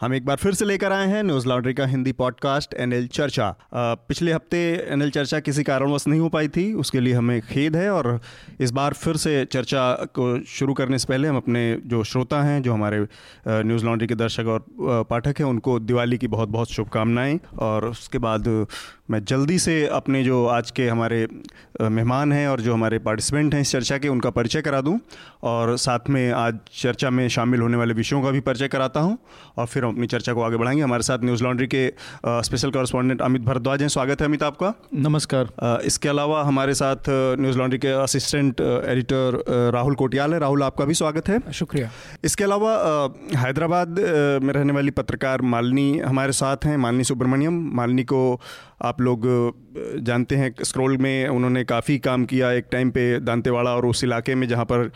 हम एक बार फिर से लेकर आए हैं न्यूज़ लॉन्ड्री का हिंदी पॉडकास्ट एनएल चर्चा। पिछले हफ़्ते एनएल चर्चा किसी कारणवश नहीं हो पाई थी, उसके लिए हमें खेद है और इस बार फिर से चर्चा को शुरू करने से पहले हम अपने जो श्रोता हैं, जो हमारे न्यूज़ लॉन्ड्री के दर्शक और पाठक हैं, उनको दिवाली की बहुत बहुत शुभकामनाएँ और उसके बाद मैं जल्दी से अपने जो आज के हमारे मेहमान हैं और जो हमारे पार्टिसिपेंट हैं इस चर्चा के, उनका परिचय करा दूँ और साथ में आज चर्चा में शामिल होने वाले विषयों का भी परिचय कराता हूँ और फिर हम अपनी चर्चा को आगे बढ़ाएँगे। हमारे साथ न्यूज़ लॉन्ड्री के स्पेशल कॉरेस्पॉन्डेंट अमित भारद्वाज हैं। स्वागत है अमित आपका। नमस्कार। इसके अलावा हमारे साथ न्यूज़ लॉन्ड्री के असिस्टेंट एडिटर राहुल कोटियाल है। राहुल आपका भी स्वागत है। शुक्रिया। इसके अलावा हैदराबाद में रहने वाली पत्रकार मालिनी हमारे साथ हैं मालिनी सुब्रमण्यम। मालिनी को आप लोग जानते हैं, स्क्रोल में उन्होंने काफ़ी काम किया एक टाइम पे दांतेवाड़ा और उस इलाके में जहाँ पर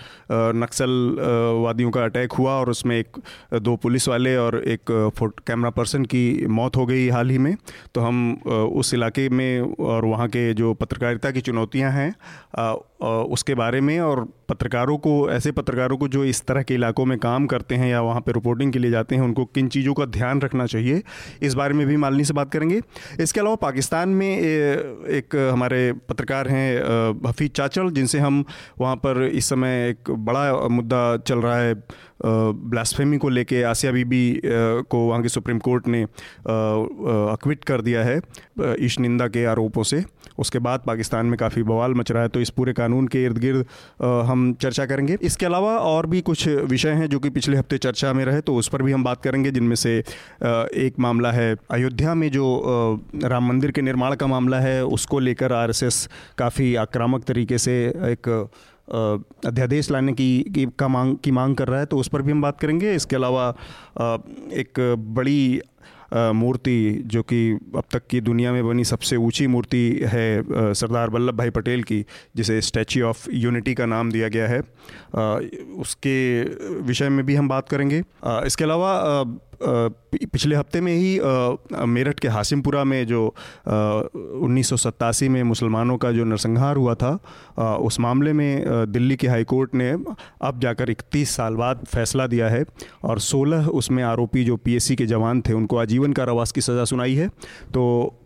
नक्सल वादियों का अटैक हुआ और उसमें एक, दो पुलिस वाले और एक फोट, कैमरा पर्सन की मौत हो गई हाल ही में। तो हम उस इलाके में और वहाँ के जो पत्रकारिता की चुनौतियाँ हैं उसके बारे में और पत्रकारों को, ऐसे पत्रकारों को जो इस तरह के इलाकों में काम करते हैं या वहाँ पर रिपोर्टिंग के लिए जाते हैं, उनको किन चीज़ों का ध्यान रखना चाहिए, इस बारे में भी मालिनी से बात करेंगे। इसके अलावा पाकिस्तान में एक हमारे पत्रकार हैं हफीज चाचल, जिनसे हम वहाँ पर इस समय एक बड़ा मुद्दा चल रहा है ब्लास्फेमी को लेके, आसिया बीबी को वहाँ की सुप्रीम कोर्ट ने अक्विट कर दिया है ईश निंदा के आरोपों से। उसके बाद पाकिस्तान में काफ़ी बवाल मच रहा है तो इस पूरे कानून के इर्द गिर्द हम चर्चा करेंगे। इसके अलावा और भी कुछ विषय हैं जो कि पिछले हफ़्ते चर्चा में रहे तो उस पर भी हम बात करेंगे, जिनमें से एक मामला है अयोध्या में जो राम मंदिर के निर्माण का मामला है, उसको लेकर आरएसएस काफ़ी आक्रामक तरीके से एक अध्यादेश लाने की की, का मांग, की मांग कर रहा है तो उस पर भी हम बात करेंगे। इसके अलावा एक बड़ी मूर्ति जो कि अब तक की दुनिया में बनी सबसे ऊँची मूर्ति है सरदार वल्लभ भाई पटेल की, जिसे स्टैचू ऑफ़ यूनिटी का नाम दिया गया है। उसके विषय में भी हम बात करेंगे। इसके अलावा पिछले हफ़्ते में ही मेरठ के हासिमपुरा में जो उन्नीस सौ सत्तासी में मुसलमानों का जो नरसंहार हुआ था उस मामले में दिल्ली के हाई कोर्ट ने अब जाकर 31 साल बाद फैसला दिया है और 16 उसमें आरोपी जो पीएससी के जवान थे, उनको आजीवन कारावास की सज़ा सुनाई है। तो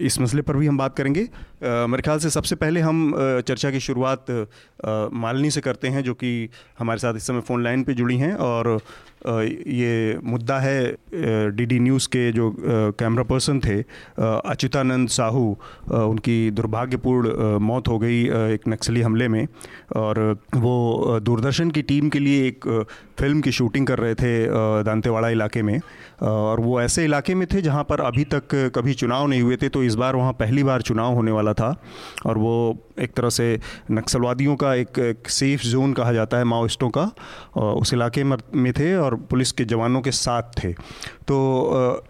इस मसले पर भी हम बात करेंगे। मेरे ख्याल से सबसे पहले हम चर्चा की शुरुआत मालिनी से करते हैं, जो कि हमारे साथ इस समय फ़ोन लाइन पे जुड़ी हैं और ये मुद्दा है डीडी न्यूज़ के जो कैमरा पर्सन थे अच्युतानंद साहू उनकी दुर्भाग्यपूर्ण मौत हो गई एक नक्सली हमले में। और वो दूरदर्शन की टीम के लिए एक फ़िल्म की शूटिंग कर रहे थे दांतेवाड़ा इलाके में। और वो ऐसे इलाके में थे जहाँ पर अभी तक कभी चुनाव नहीं हुए थे तो इस बार वहाँ पहली बार चुनाव होने वाला था। और वो एक तरह से नक्सलवादियों का एक, एक सेफ़ जोन कहा जाता है माओइस्टों का उस इलाके में थे और पुलिस के जवानों के साथ थे। तो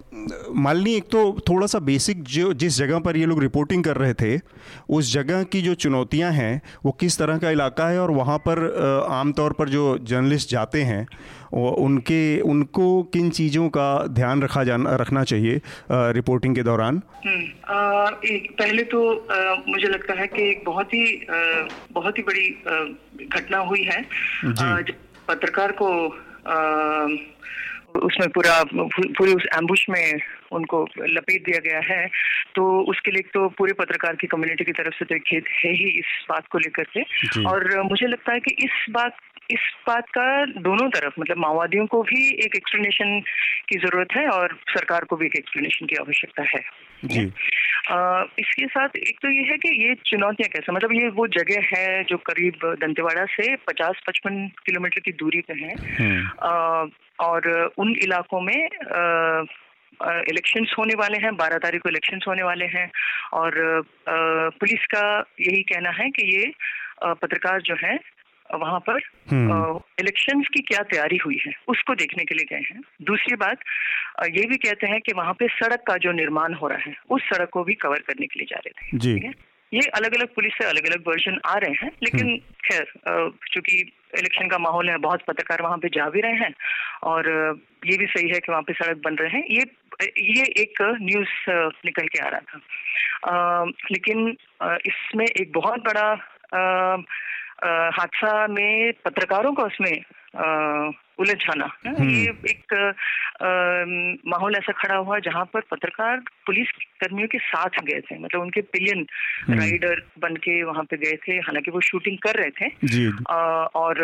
मालिनी एक तो थोड़ा सा बेसिक जो जिस जगह पर ये लोग रिपोर्टिंग कर रहे थे उस जगह की जो चुनौतियाँ हैं वो किस तरह का इलाका है और वहाँ पर आमतौर पर जो जर्नलिस्ट जाते हैं उनके उनको किन चीज़ों का ध्यान रखा जाना रखना चाहिए रिपोर्टिंग के दौरान? हम्म, आ, एक पहले तो आ, मुझे लगता है कि एक बहुत ही आ, बहुत ही बड़ी घटना हुई है। पत्रकार को उसमें पूरा पूरे उस एम्बुश में उनको लपेट दिया गया है। तो उसके लिए तो पूरे पत्रकार की कम्युनिटी की तरफ़ से तो एक खेद है ही इस बात को लेकर के। और मुझे लगता है कि इस बात इस बात का दोनों तरफ़ मतलब माओवादियों को भी एक एक्सप्लेनेशन की ज़रूरत है और सरकार को भी एक एक्सप्लेनेशन की आवश्यकता है। जी। आ, इसके साथ एक तो ये है कि ये चुनौतियाँ कैसे मतलब ये वो जगह है जो करीब दंतेवाड़ा से 50-55 किलोमीटर की दूरी पे है। हम्म। और उन इलाकों में इलेक्शंस होने वाले हैं बारह तारीख को इलेक्शंस होने वाले हैं। और पुलिस का यही कहना है कि ये पत्रकार जो है वहाँ पर इलेक्शंस हम्म। की क्या तैयारी हुई है उसको देखने के लिए गए हैं। दूसरी बात ये भी कहते हैं कि वहाँ पे सड़क का जो निर्माण हो रहा है उस सड़क को भी कवर करने के लिए जा रहे थे। जी। ये अलग अलग पुलिस से अलग अलग वर्जन आ रहे हैं लेकिन हम्म। खैर चूँकि इलेक्शन का माहौल है बहुत पत्रकार वहाँ पे जा भी रहे हैं और ये भी सही है कि वहाँ पे सड़क बन रहे हैं। ये ये एक न्यूज़ निकल के आ रहा था। आ, लेकिन इसमें एक बहुत बड़ा हादसा में पत्रकारों का उसमें उलझाना हम्म। ये एक माहौल ऐसा खड़ा हुआ जहाँ पर पत्रकार पुलिस कर्मियों के साथ गए थे। मतलब उनके पिलियन हम्म। राइडर बन के वहाँ पे गए थे। हालाँकि वो शूटिंग कर रहे थे। जी। आ, और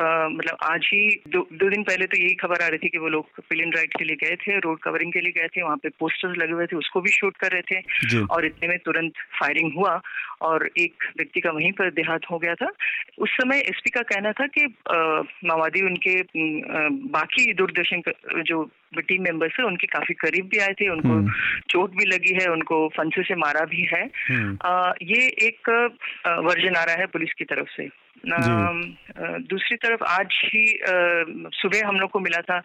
आ, मतलब आज ही दो, दो दिन पहले तो यही खबर आ रही थी कि वो लोग पिलियन राइड के लिए गए थे रोड कवरिंग के लिए गए थे। वहाँ पे पोस्टर्स लगे हुए थे उसको भी शूट कर रहे थे। और इतने में तुरंत फायरिंग हुआ और एक व्यक्ति का वहीं पर देहात हो गया था। उस समय एसपी का कहना था कि माओवादी उनके बाकी दूरदर्शन जो टीम मेंबर्स है उनके काफ़ी करीब भी आए थे उनको हम्म। चोट भी लगी है उनको फंसे से मारा भी है हम्म। आ, ये एक वर्जन आ रहा है पुलिस की तरफ़ से दूसरी तरफ़ आज ही सुबह हम लोग को मिला था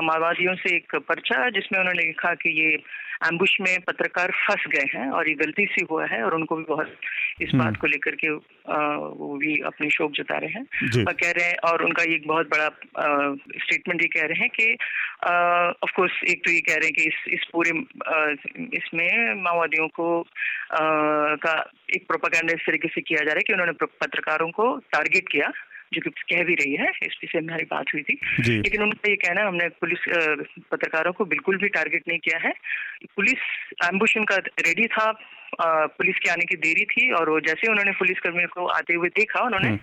माओवादियों से एक पर्चा जिसमें उन्होंने लिखा कि ये एम्बुश में पत्रकार फंस गए हैं और ये गलती से हुआ है और उनको भी बहुत इस हम्म। बात को लेकर के वो भी अपनी शोक जता रहे हैं। और कह रहे हैं और उनका ये बहुत बड़ा स्टेटमेंट ये कह रहे हैं कि ऑफ़ कोर्स एक तो ये कह रहे हैं कि इस इस पूरे इसमें माओवादियों को आ, का एक प्रोपागैंडा इस तरीके से किया जा रहा है कि उन्होंने पत्रकारों को टारगेट किया जो कि कह भी रही है इस विषय में हमारी बात हुई थी। लेकिन उनका ये कहना हमने पुलिस पत्रकारों को बिल्कुल भी टारगेट नहीं किया है। पुलिस एम्बुश का रेडी था पुलिस के आने की देरी थी और वो जैसे उन्होंने पुलिस कर्मियों को आते हुए देखा उन्होंने हम्म।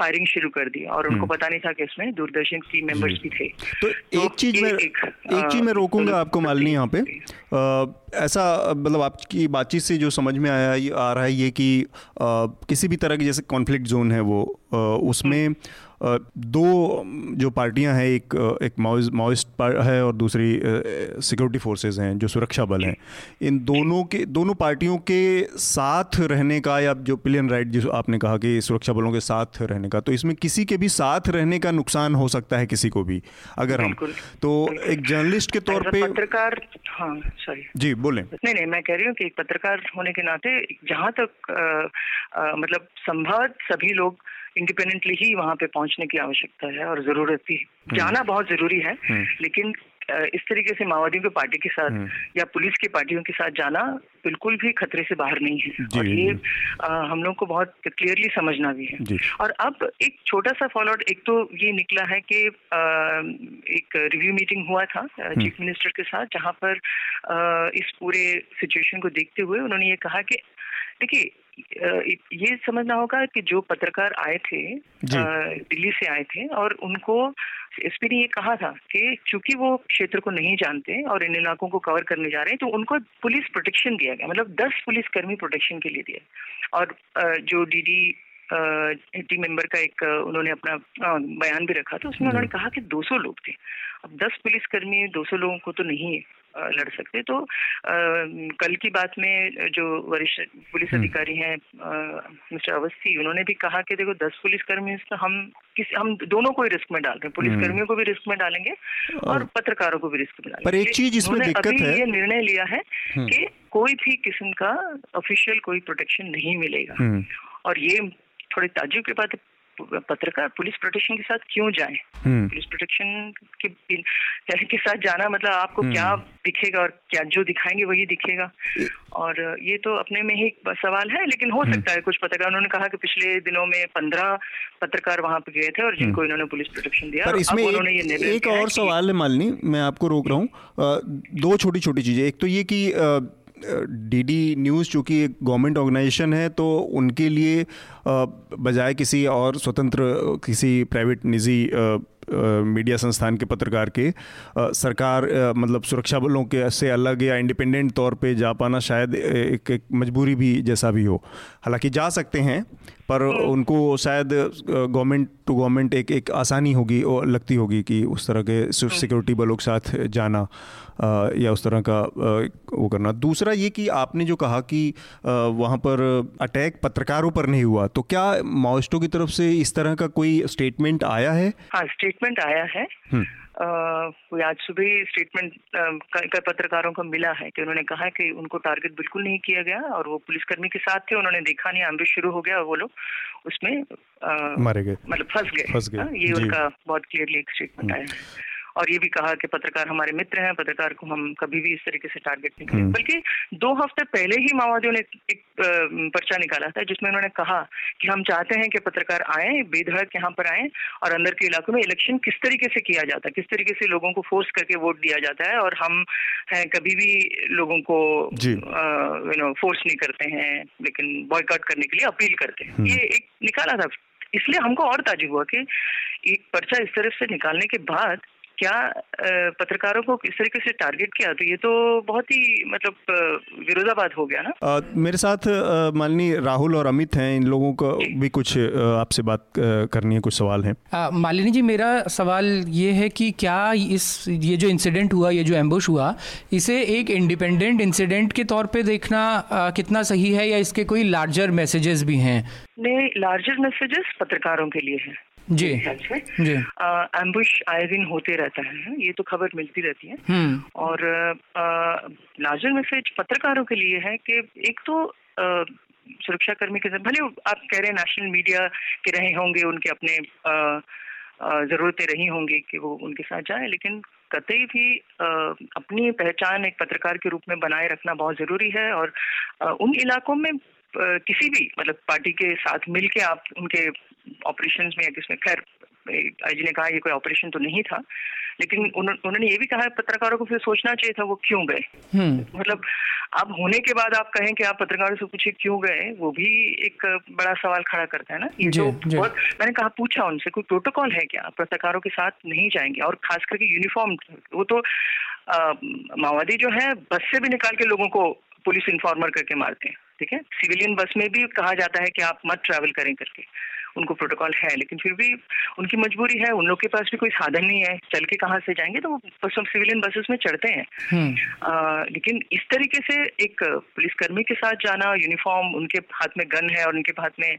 फायरिंग शुरू कर दी और उनको हम्म। पता नहीं था कि इसमें दूरदर्शन की मेंबर्स भी थे तो, तो एक चीज़ में एक, एक चीज़ मैं रोकूँगा आपको मालनी यहाँ पे आ, ऐसा मतलब आपकी बातचीत से जो समझ में आया आ रहा है ये कि आ, किसी भी तरह की जैसे कॉन्फ्लिक्ट जोन है वो आ, उसमें हम्म। दो जो पार्टियाँ हैं एक एक माओइस्ट है और दूसरी सिक्योरिटी फोर्सेस हैं जो सुरक्षा बल हैं। इन दोनों के दोनों पार्टियों के साथ रहने का या जो प्लेन राइट जो आपने कहा कि सुरक्षा बलों के साथ रहने का तो इसमें किसी के भी साथ रहने का नुकसान हो सकता है किसी को भी अगर हम। तो एक जर्नलिस्ट के तौर पर पत्रकार हाँ सॉरी जी बोले। नहीं नहीं मैं कह रही हूँ कि एक पत्रकार होने के नाते जहाँ तक आ, आ, मतलब संभव सभी लोग इंडिपेंडेंटली ही वहाँ पे पहुँचने की आवश्यकता है और ज़रूरत भी हम्म। जाना बहुत ज़रूरी है हम्म। लेकिन इस तरीके से माओवादियों की पार्टी के साथ हम्म। या पुलिस की पार्टियों के साथ जाना बिल्कुल भी खतरे से बाहर नहीं है और ये आ, हम लोग को बहुत क्लियरली समझना भी है और अब एक छोटा सा फॉलो एक तो ये निकला है कि आ, एक रिव्यू मीटिंग हुआ था चीफ मिनिस्टर के साथ जहाँ पर आ, इस पूरे सिचुएशन को देखते हुए उन्होंने ये कहा कि देखिए ये समझना होगा कि जो पत्रकार आए थे दिल्ली से आए थे और उनको एसपी ने ये कहा था कि चूँकि वो क्षेत्र को नहीं जानते और इन इलाकों को कवर करने जा रहे हैं तो उनको पुलिस प्रोटेक्शन दिया गया मतलब दस पुलिस कर्मी प्रोटेक्शन के लिए दिया। और जो डीडी टीम मेंबर का एक उन्होंने अपना बयान भी रखा था उसमें उन्होंने कहा कि 200 लोग थे। अब 10 पुलिसकर्मी 200 लोगों को तो नहीं लड़ सकते तो आ, कल की बात में जो वरिष्ठ पुलिस हम्म। अधिकारी हैं मिस्टर अवस्थी उन्होंने भी कहा कि देखो दस पुलिस कर्मी तो हम किस हम दोनों को ही रिस्क में डाल रहे हैं पुलिस हम्म। कर्मियों को भी रिस्क में डालेंगे और पत्रकारों को भी रिस्क में डालेंगे पर एक चीज़ इसमें दिक्कत है ये निर्णय लिया है हम्म। कि कोई भी किस्म का ऑफिशियल कोई प्रोटेक्शन नहीं मिलेगा और ये थोड़ी ताजुब की बात पत्रकार पुलिस प्रोटेक्शन के साथ क्यों जाए हम्म। पुलिस प्रोटेक्शन के के साथ जाना मतलब आपको क्या हम्म। दिखेगा और क्या जो दिखाएँगे वही दिखेगा और ये तो अपने में ही सवाल है लेकिन हो हम्म। सकता है कुछ पत्रकार उन्होंने कहा कि पिछले दिनों में पंद्रह पत्रकार वहाँ पे गए थे और जिनको इन्होंने पुलिस प्रोटेक्शन दिया पर इसमें उन्होंने ये एक और सवाल है मालनी मैं आपको रोक रहा हूँ दो छोटी छोटी चीज़ें एक तो ये कि डीडी न्यूज़ चूँकि एक गवर्नमेंट ऑर्गेनाइजेशन है तो उनके लिए बजाय किसी और स्वतंत्र किसी प्राइवेट निजी मीडिया संस्थान के पत्रकार के सरकार मतलब सुरक्षा बलों के से अलग या इंडिपेंडेंट तौर पे जा पाना शायद एक, एक मजबूरी भी जैसा भी हो। हालाँकि जा सकते हैं पर उनको शायद गवर्नमेंट टू गवर्नमेंट एक एक आसानी होगी और लगती होगी कि उस तरह के सिक्योरिटी बलों के साथ जाना या उस तरह का वो करना। दूसरा ये कि आपने जो कहा कि वहाँ पर अटैक पत्रकारों पर नहीं हुआ तो क्या माओइस्टों की तरफ़ से इस तरह का कोई स्टेटमेंट आया है? हाँ स्टेटमेंट आया है। हम्म। आज सुबह स्टेटमेंट कई पत्रकारों को मिला है कि उन्होंने कहा कि उनको टारगेट बिल्कुल नहीं किया गया और वो पुलिसकर्मी के साथ थे उन्होंने देखा नहीं आंदोलन शुरू हो गया और वो लोग उसमें मारे गए। मतलब फंस गए। हाँ, ये उनका बहुत क्लियरली एक स्टेटमेंट आया। और ये भी कहा कि पत्रकार हमारे मित्र हैं पत्रकार को हम कभी भी इस तरीके से टारगेट नहीं करें बल्कि दो हफ़्ते पहले ही माओवादियों ने एक पर्चा निकाला था जिसमें उन्होंने कहा कि हम चाहते हैं कि पत्रकार आए बेधड़क यहाँ पर आए और अंदर के इलाकों में इलेक्शन किस तरीके से किया जाता है किस तरीके से लोगों को फोर्स करके वोट दिया जाता है और हम हैं कभी भी लोगों को यू नो फोर्स नहीं करते हैं लेकिन बॉयकॉट करने के लिए अपील करते हैं। हम्म। ये एक निकाला था। इसलिए हमको और ताजुब हुआ कि एक पर्चा इस तरह से निकालने के बाद क्या पत्रकारों को किस तरीके से टारगेट किया? तो ये तो बहुत ही मतलब विरोधाबाद हो गया ना? आ, मेरे साथ मालिनी राहुल और अमित हैं। इन लोगों को भी कुछ आपसे बात करनी है कुछ सवाल हैं। मालिनी जी मेरा सवाल ये है कि क्या इस ये जो इंसिडेंट हुआ ये जो एम्बुश हुआ इसे एक इंडिपेंडेंट इंसिडेंट के तौर पे देखना आ, कितना सही है या इसके कोई लार्जर मैसेजेस भी हैं? नहीं लार्जर मैसेजेस पत्रकारों के लिए हैं। जी। जी। एम्बुश आए दिन होते रहता है ये तो खबर मिलती रहती है। हम्म। और लार्जर मैसेज पत्रकारों के लिए है कि एक तो सुरक्षा कर्मी के भले आप कह रहे हैं नेशनल मीडिया के रहे होंगे उनके अपने जरूरतें रही होंगी कि वो उनके साथ जाए लेकिन कतई भी अपनी पहचान एक पत्रकार के रूप में बनाए रखना बहुत ज़रूरी है। और उन इलाकों में किसी भी मतलब पार्टी के साथ मिलके आप उनके ऑपरेशन में या किसमें खैर आई जी ने कहा ये कोई ऑपरेशन तो नहीं था लेकिन उन्होंने ये भी कहा पत्रकारों को फिर सोचना चाहिए था वो क्यों गए। हम्म। मतलब अब होने के बाद आप कहें कि आप पत्रकारों से पूछे क्यों गए वो भी एक बड़ा सवाल खड़ा करता है ना। ये तो बहुत मैंने कहा पूछा उनसे कोई प्रोटोकॉल है क्या? पत्रकारों के साथ नहीं जाएँगे और खास करके यूनिफॉर्म वो तो माओवादी जो है बस से भी निकाल के लोगों को पुलिस इन्फॉर्मर करके मारते हैं। ठीक है? सिविलियन बस में भी कहा जाता है कि आप मत ट्रैवल करें करके। उनको प्रोटोकॉल है लेकिन फिर भी उनकी मजबूरी है। उन लोग के पास भी कोई साधन नहीं है। चल के कहाँ से जाएँगे? तो वो बस सिविलियन बसेस में चढ़ते हैं। आ, हम्म। लेकिन इस तरीके से एक पुलिसकर्मी के साथ जाना यूनिफॉर्म उनके हाथ में गन है और उनके हाथ में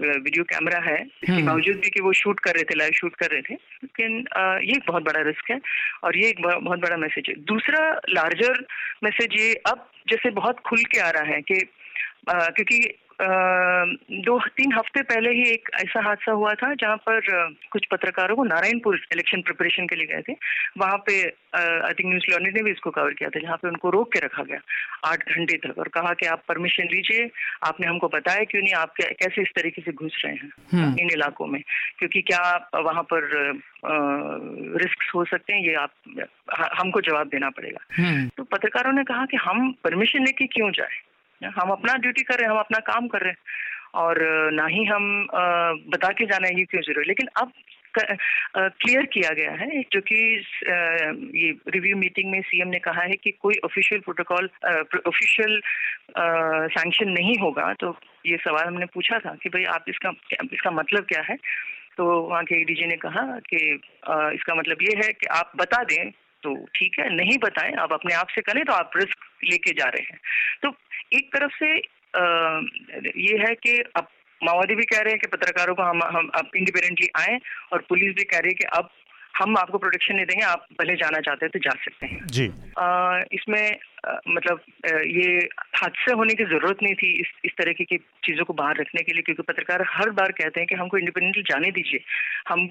वीडियो कैमरा है। इसके हम्म। बावजूद भी कि वो शूट कर रहे थे लाइव शूट कर रहे थे। लेकिन ये एक बहुत बड़ा रिस्क है और ये एक बहुत बड़ा मैसेज है। दूसरा लार्जर मैसेज ये अब जैसे बहुत खुल के आ रहा है कि क्योंकि दो तीन हफ़्ते पहले ही एक ऐसा हादसा हुआ था जहाँ पर कुछ पत्रकारों को नारायणपुर इलेक्शन प्रिपरेशन के लिए गए थे। वहाँ पे आई थिंक न्यूज़ लॉन्ड ने भी इसको कवर किया था जहाँ पे उनको रोक के रखा गया आठ घंटे तक और कहा कि आप परमिशन लीजिए आपने हमको बताया क्यों नहीं आप कैसे इस तरीके से घुस रहे हैं हम्म। इन इलाकों में? क्योंकि क्या वहाँ पर रिस्क हो सकते हैं? ये आप हमको जवाब देना पड़ेगा। हम्म। तो पत्रकारों ने कहा कि हम परमिशन लेके क्यों जाए? हम अपना ड्यूटी कर रहे हैं, हम अपना काम कर रहे हैं। और ना ही हम बता के जाना है ये क्यों ज़रूरी लेकिन अब क्लियर किया गया है, जो कि ये रिव्यू मीटिंग में सीएम ने कहा है कि कोई ऑफिशियल प्रोटोकॉल ऑफिशियल सैंक्शन नहीं होगा। तो ये सवाल हमने पूछा था कि भाई आप इसका इसका मतलब क्या है? तो वहाँ के एडीजी ने कहा कि इसका मतलब ये है कि आप बता दें तो ठीक है नहीं बताएँ आप अपने आप से करें तो आप रिस्क लेके जा रहे हैं। तो एक तरफ़ से आ, ये है कि अब माओवादी भी कह रहे हैं कि पत्रकारों को हम हम अब इंडिपेंडेंटली आए और पुलिस भी कह रही है कि अब हम आपको प्रोटेक्शन नहीं देंगे आप भले जाना चाहते हैं तो जा सकते हैं। जी। आ, इसमें आ, मतलब आ, ये हादसे होने की ज़रूरत नहीं थी इस इस तरह की चीज़ों को बाहर रखने के लिए क्योंकि पत्रकार हर बार कहते हैं कि हमको इंडिपेंडेंटली जाने दीजिए। हम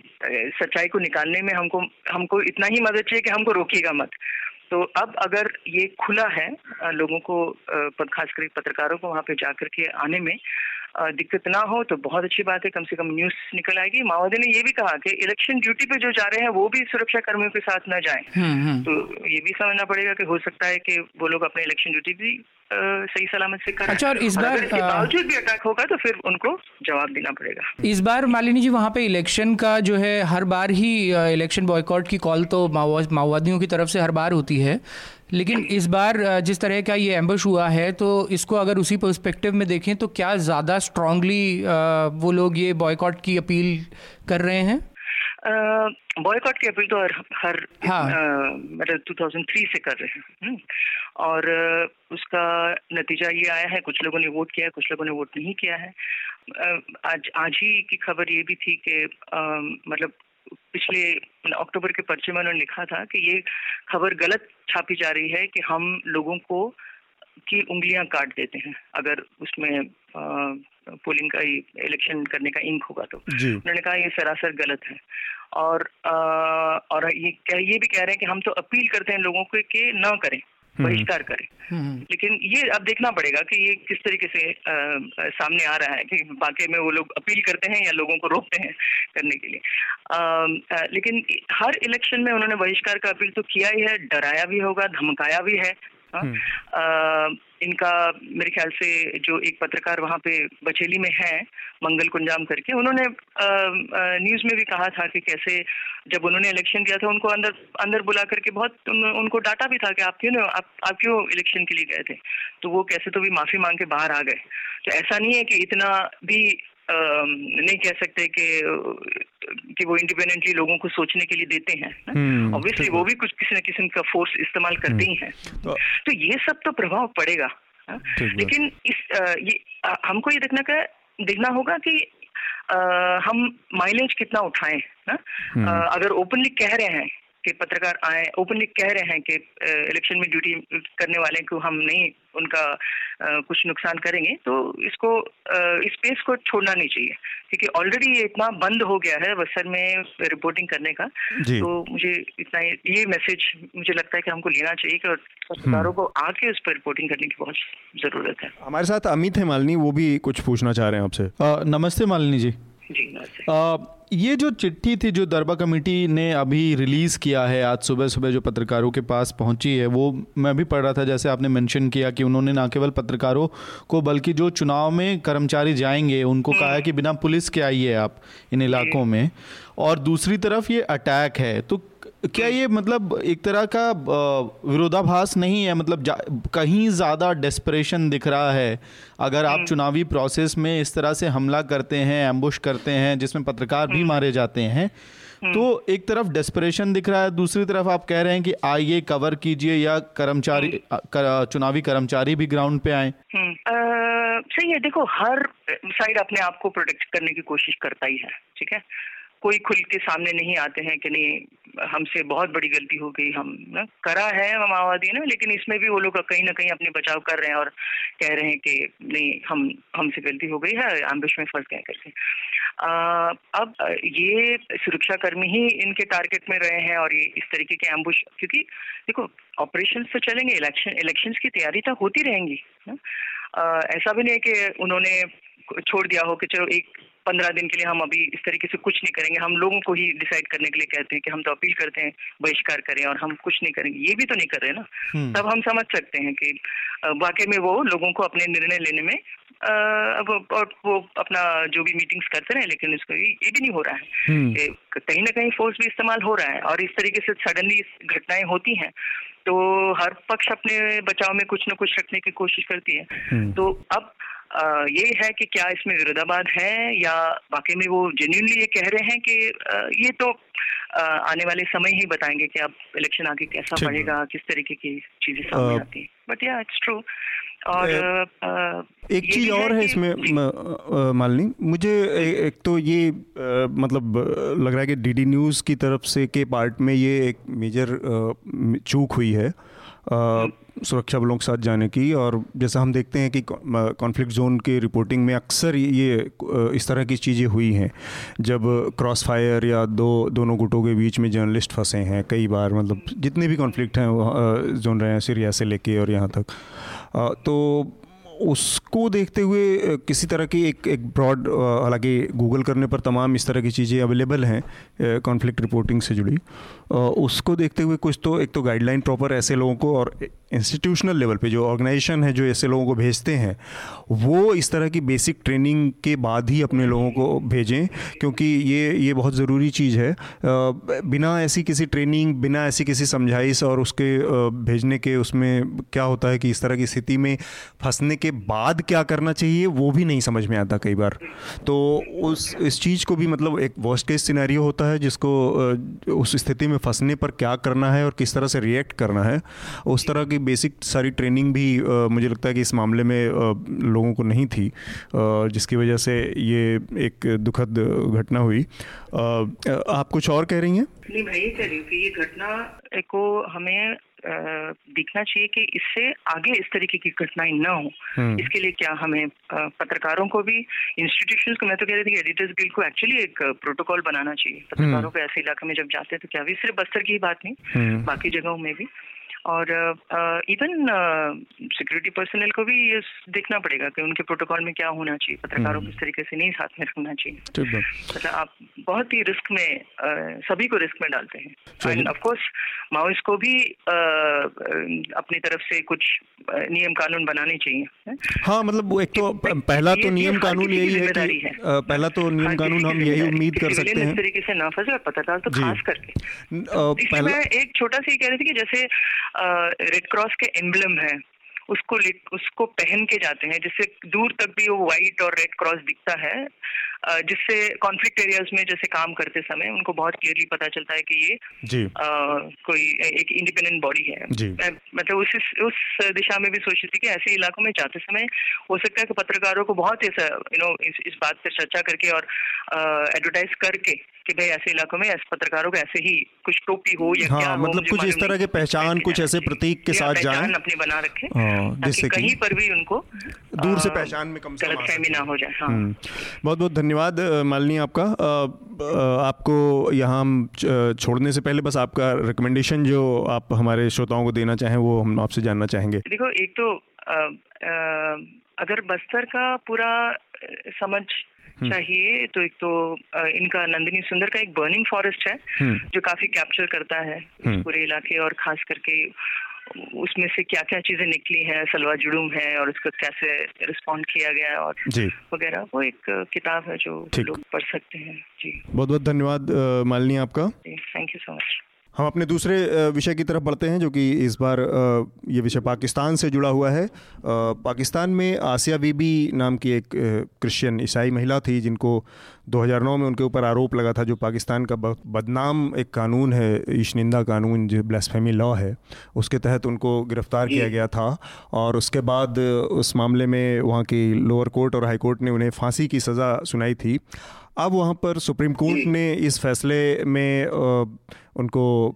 सच्चाई को निकालने में हमको हमको इतना ही मदद चाहिए कि हमको रोकिएगा मत। तो अब अगर ये खुला है लोगों को खासकर पत्रकारों को वहाँ पे जाकर के आने में दिक्कत ना हो तो बहुत अच्छी बात है कम से कम न्यूज़ निकल आएगी माओवादी ने ये भी कहा कि इलेक्शन ड्यूटी पे जो जा रहे हैं वो भी सुरक्षा कर्मियों के साथ ना जाए हम्म, हम्म। तो ये भी समझना पड़ेगा कि हो सकता है कि वो लोग अपने इलेक्शन ड्यूटी भी सही सलामत से करें। अच्छा और इस बार बावजूद भी अटैक होगा तो फिर उनको जवाब देना पड़ेगा। इस बार मालिनी जी वहाँ पे इलेक्शन का जो है हर बार ही इलेक्शन बॉयकॉट की कॉल तो माओवादियों की तरफ़ से हर बार होती है। लेकिन इस बार जिस तरह का ये एम्बश हुआ है तो इसको अगर उसी पर्सपेक्टिव में देखें तो क्या ज़्यादा स्ट्रांगली वो लोग ये बॉयकॉट की अपील कर रहे हैं? बॉयकॉट की अपील तो हर हर हाँ. मतलब 2003 से कर रहे हैं हम्म। और उसका नतीजा ये आया है कुछ लोगों ने वोट किया है कुछ लोगों ने वोट नहीं किया है आज आज ही की खबर ये भी थी कि मतलब पिछले अक्टूबर के पर्चे में उन्होंने लिखा था कि ये खबर गलत छापी जा रही है कि हम लोगों को की उंगलियाँ काट देते हैं अगर उसमें पोलिंग का इलेक्शन करने का इंक होगा तो। उन्होंने कहा ये सरासर गलत है। और आ, और ये कह, ये भी कह रहे हैं कि हम तो अपील करते हैं लोगों को कि न करें हम्म। बहिष्कार करें। हम्म। लेकिन ये अब देखना पड़ेगा कि ये किस तरीके से आ, सामने आ रहा है कि वाकई में वो लोग अपील करते हैं या लोगों को रोकते हैं करने के लिए। आ, आ, लेकिन हर इलेक्शन में उन्होंने बहिष्कार का अपील तो किया ही है डराया भी होगा धमकाया भी है। हाँ? हम्म। इनका मेरे ख्याल से जो एक पत्रकार वहाँ पे बचेली में है मंगल कुंजाम करके उन्होंने न्यूज़ में भी कहा था कि कैसे जब उन्होंने इलेक्शन दिया था उनको अंदर अंदर बुला करके बहुत उन, उनको डाटा भी था कि आप क्यों आप, आप क्यों इलेक्शन के लिए गए थे तो वो कैसे तो भी माफ़ी मांग के बाहर आ गए तो ऐसा नहीं है कि इतना भी नहीं कह सकते कि कि वो इंडिपेंडेंटली लोगों को सोचने के लिए देते हैं ऑब्वियसली हम्म, वो भी कुछ किसी न किसी का फोर्स इस्तेमाल करते ही हैं। तो, तो ये सब तो प्रभाव पड़ेगा? लेकिन इस ये हमको ये देखना का देखना होगा कि आ, हम माइलेज कितना उठाएँ ना? हम्म। अगर ओपनली कह रहे हैं कि पत्रकार आए ओपनली कह रहे हैं कि इलेक्शन में ड्यूटी करने वाले को हम नहीं उनका कुछ नुकसान करेंगे। तो इसको स्पेस को छोड़ना नहीं चाहिए। क्योंकि ऑलरेडी ये इतना बंद हो गया है बसर में रिपोर्टिंग करने का। तो मुझे इतना ये मैसेज मुझे लगता है कि हमको लेना चाहिए कि पत्रकारों को आके उस पर रिपोर्टिंग करने की बहुत ज़रूरत है। हमारे साथ अमित है मालिनी वो भी कुछ पूछना चाह रहे हैं आपसे। नमस्ते मालिनी जी। जी ये जो चिट्ठी थी जो दरबा कमेटी ने अभी रिलीज़ किया है आज सुबह सुबह जो पत्रकारों के पास पहुँची है वो मैं भी पढ़ रहा था जैसे आपने मेंशन किया कि उन्होंने ना केवल पत्रकारों को बल्कि जो चुनाव में कर्मचारी जाएँगे उनको कहा है कि बिना पुलिस के आइए आप इन इलाकों में। और दूसरी तरफ़ ये अटैक है तो क्या ये मतलब एक तरह का विरोधाभास नहीं है मतलब जा, कहीं ज़्यादा डेस्परेशन दिख रहा है अगर आप हम्म। चुनावी प्रोसेस में इस तरह से हमला करते हैं एम्बुश करते हैं जिसमें पत्रकार भी हम्म। मारे जाते हैं हम्म। तो एक तरफ़ डेस्परेशन दिख रहा है दूसरी तरफ़ आप कह रहे हैं कि आइए कवर कीजिए या कर्मचारी कर, चुनावी कर्मचारी भी ग्राउंड पे आए सही है देखो हर साइड अपने आप को प्रोटेक्ट करने की कोशिश करता ही है ठीक है कोई खुल के सामने नहीं आते हैं कि नहीं, हमसे बहुत बड़ी गलती हो गई, हम, ना, करा है माओवादी ने, लेकिन इसमें भी वो लोग कहीं ना कहीं अपने बचाव कर रहे हैं और कह रहे हैं कि नहीं, हम, हमसे गलती हो गई है एम्बिश में फंस गए करके। अब ये सुरक्षा कर्मी ही इनके टारगेट में रहे हैं और ये इस तरीके के एम्बुश क्योंकि देखो ऑपरेशन तो चलेंगे इलेक्शन इलेक्शंस की तैयारी तो होती रहेंगी, ना। ऐसा भी नहीं है कि उन्होंने छोड़ दिया हो कि चलो एक पंद्रह दिन के लिए हम अभी इस तरीके से कुछ नहीं करेंगे हम लोगों को ही डिसाइड करने के लिए कहते हैं कि हम तो अपील करते हैं बहिष्कार करें और हम कुछ नहीं करेंगे ये भी तो नहीं कर रहे ना हम्म। तब हम समझ सकते हैं कि वाकई में वो लोगों को अपने निर्णय लेने में अब और वो अपना जो भी मीटिंग्स करते रहे लेकिन इसको ये भी नहीं हो रहा है हम्म। कहीं ना कहीं फोर्स भी इस्तेमाल हो रहा है और इस तरीके से सडनली घटनाएँ होती हैं तो हर पक्ष अपने बचाव में कुछ ना कुछ रखने की कोशिश करती है हम्म। तो अब ये है कि क्या इसमें विरोधाबाद है या वाकई में वो जेन्यूनली ये कह रहे हैं कि ये तो आने वाले समय ही बताएँगे कि अब इलेक्शन आगे कैसा पड़ेगा किस तरीके की चीज़ें सामने आती हैं। बट या इट्स ट्रू और एक चीज़ और है इसमें मालनी। मुझे एक तो ये मतलब लग रहा है कि डीडी न्यूज़ की तरफ़ से के पार्ट में ये एक मेजर चूक हुई है। सुरक्षा बलों के साथ जाने की और जैसा हम देखते हैं कि कॉन्फ्लिक्ट जोन के रिपोर्टिंग में अक्सर ये इस तरह की चीज़ें हुई हैं। जब क्रॉस फायर या दो, दोनों गुटों के बीच में जर्नलिस्ट फंसे हैं, कई बार मतलब जितने भी कॉन्फ्लिक्ट हैं जोन रहे हैं सीरिया से लेके और यहाँ तक। तो उसको देखते हुए किसी तरह की एक एक ब्रॉड हालाँकि गूगल करने पर तमाम इस तरह की चीज़ें अवेलेबल हैं कॉन्फ्लिक्ट रिपोर्टिंग से जुड़ी। उसको देखते हुए कुछ तो एक तो गाइडलाइन प्रॉपर ऐसे लोगों को और इंस्टीट्यूशनल लेवल पे जो ऑर्गेनाइजेशन है, जो ऐसे लोगों को भेजते हैं, वो इस तरह की बेसिक ट्रेनिंग के बाद ही अपने लोगों को भेजें, क्योंकि ये ये बहुत ज़रूरी चीज़ है। बिना ऐसी किसी ट्रेनिंग बिना ऐसी किसी समझाइश और उसके भेजने के उसमें क्या होता है कि इस तरह की स्थिति में फंसने के बाद क्या करना चाहिए, वो भी नहीं समझ में आता कई बार। तो उस, इस चीज़ को भी मतलब एक वर्स्ट केस सिनेरियो होता है, जिसको उस स्थिति में फंसने पर क्या करना है और किस तरह से रिएक्ट करना है, उस तरह की बेसिक सारी ट्रेनिंग भी मुझे लगता है कि इस मामले में लोगों को नहीं थी जिसकी वजह से ये एक दुखद घटना हुई। आप कुछ और कह रही हैं? नहीं हूँ कि ये घटना को हमें दिखना चाहिए कि इससे आगे इस तरीके की घटनाएँ न हो हम्म। इसके लिए क्या हमें पत्रकारों को भी इंस्टीट्यूशन को मैं तो कह रही थी एडिटर्स गिल्ड को एक्चुअली एक प्रोटोकॉल बनाना चाहिए हम्म। पत्रकारों को ऐसे इलाके में जब जाते हैं तो क्या भी सिर्फ़ बस्तर की ही बात नहीं हम्म। बाकी जगहों में भी और इवन सिक्योरिटी पर्सनल को भी ये देखना पड़ेगा कि उनके प्रोटोकॉल में क्या होना चाहिए। पत्रकारों को हम्म। इस तरीके से नहीं साथ में रखना चाहिए। मतलब आप बहुत ही रिस्क में uh, सभी को रिस्क में डालते हैं। एंड ऑफ़ कोर्स माओइस्ट को भी uh, अपनी तरफ़ से कुछ नियम कानून बनाने चाहिए हाँ। मतलब वो एक तो पहला तो नियम कानून यही है कि पहला तो नियम कानून हम यही उम्मीद कर सकते हैं। इस तरीके से ना फंसे और पत्रकार तो खास करके। मैं एक छोटा सा ही कह रही थी कि जैसे रेड क्रॉस के एम्बलम है। उसको उसको पहन के जाते हैं, जिससे दूर तक भी वो व्हाइट और रेड क्रॉस दिखता है। जिससे कॉन्फ्लिक्ट एरियाज़ में जैसे काम करते समय उनको बहुत क्लियरली पता चलता है कि ये जी। आ, कोई एक इंडिपेंडेंट बॉडी है। जी। मतलब उस उस दिशा में भी सोच रही थी कि ऐसे इलाकों में जाते समय हो सकता है कि पत्रकारों को बहुत ऐसा यू नो इस, इस बात पर चर्चा करके और एडवर्टाइज करके कि भाई ऐसे इलाकों में ऐसे पत्रकारों को ऐसे ही कुछ टोपी हो या हाँ, क्या मतलब कुछ इस तरह के पहचान कुछ ऐसे प्रतीक के साथ जाए। अपनी बना रखे हाँ, जिससे कहीं पर भी उनको दूर से पहचान में कम से कम ना हो जाए। हाँ। हम्म। बहुत बहुत धन्यवाद। मालिनी आपका आपको यहाँ छोड़ने से पहले बस आपका रिकमेंडेशन जो आप हमारे श्रोताओं को देना चाहें वो हम आपसे जानना चाहेंगे देखो एक तो आ, आ, अगर बस्तर का पूरा समझ हम्म। चाहिए तो एक तो इनका नंदिनी सुंदर का एक बर्निंग फॉरेस्ट है हम्म। जो काफ़ी कैप्चर करता है हम्म। पूरे इलाके और खास करके उसमें से क्या क्या चीज़ें निकली हैं? सलवा जुड़ूम है और उसको कैसे रिस्पॉन्ड किया गया और वगैरह। वो एक किताब है जो लोग पढ़ सकते हैं। जी। बहुत बहुत धन्यवाद मालनी आपका। थैंक यू सो मच हम अपने दूसरे विषय की तरफ़ बढ़ते हैं जो कि इस बार ये विषय पाकिस्तान से जुड़ा हुआ है। पाकिस्तान में आसिया बीबी नाम की एक क्रिश्चियन ईसाई महिला थी जिनको 2009 में उनके ऊपर आरोप लगा था जो पाकिस्तान का बदनाम एक कानून है ईशनिंदा कानून जो ब्लास्फेमी लॉ है। उसके तहत उनको गिरफ़्तार किया गया था और उसके बाद उस मामले में वहाँ की लोअर कोर्ट और हाई कोर्ट ने उन्हें फांसी की सज़ा सुनाई थी। अब वहाँ पर सुप्रीम कोर्ट ने इस फैसले में उनको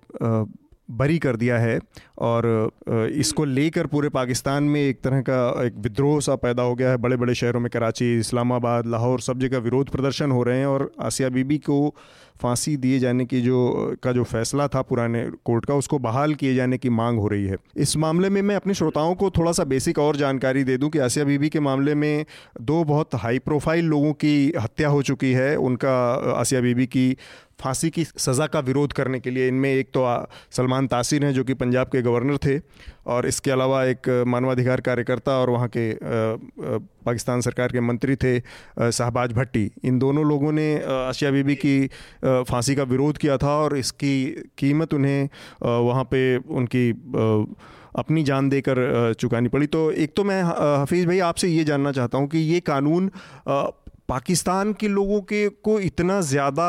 बरी कर दिया है और इसको लेकर पूरे पाकिस्तान में एक तरह का एक विद्रोह सा पैदा हो गया है। बड़े बड़े शहरों में कराची इस्लामाबाद लाहौर सब जगह विरोध प्रदर्शन हो रहे हैं और आसिया बीबी को फांसी दिए जाने की जो, का जो फैसला था पुराने कोर्ट का, उसको बहाल किए जाने की मांग हो रही है। इस मामले में मैं अपने श्रोताओं को थोड़ा सा बेसिक और जानकारी दे दूँ कि आसिया बीबी के मामले में दो बहुत हाई प्रोफ़ाइल लोगों की हत्या हो चुकी है। उनका, आसिया बीबी की फांसी की सज़ा का विरोध करने के लिए इनमें एक तो सलमान तासिर हैं जो कि पंजाब के गवर्नर थे और इसके अलावा एक मानवाधिकार कार्यकर्ता और वहाँ के पाकिस्तान सरकार के मंत्री थे शहबाज भट्टी। इन दोनों लोगों ने आशिया बीबी की फांसी का विरोध किया था और इसकी कीमत उन्हें वहाँ पे उनकी अपनी जान देकर चुकानी पड़ी। तो एक तो मैं हफीज़ भाई, आपसे ये जानना चाहता हूँ कि ये कानून पाकिस्तान के लोगों के को इतना ज़्यादा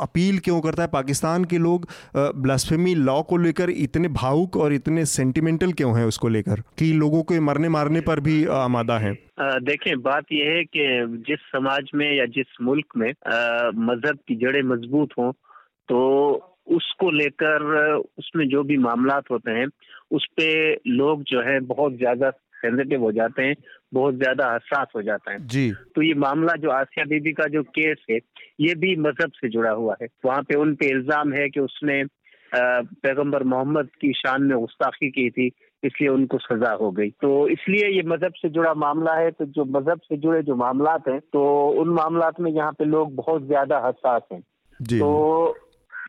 अपील क्यों करता है? पाकिस्तान के लोग ब्लास्फेमी लॉ को लेकर इतने भावुक और इतने सेंटिमेंटल क्यों हैं उसको लेकर? कि लोगों के मरने मारने पर भी आमादा हैं। देखें बात यह है कि जिस समाज में या जिस मुल्क में मज़हब की जड़ें मज़बूत हों तो उसको लेकर, उसमें जो भी मामला होते हैं, उस पर लोग जो है बहुत ज़्यादा सेंसिटिव हो जाते हैं। बहुत ज़्यादा हसास हो जाता है। जी। तो ये मामला जो आसिया बीबी का जो केस है ये भी मज़हब से जुड़ा हुआ है। वहाँ पे उन पे इल्ज़ाम है कि उसने पैगंबर मोहम्मद की शान में गुस्ताखी की थी इसलिए उनको सजा हो गई। तो इसलिए ये मज़हब से जुड़ा मामला है। तो जो मज़हब से जुड़े जो मामला हैं तो उन मामला में यहाँ पे लोग बहुत ज़्यादा हसास हैं। तो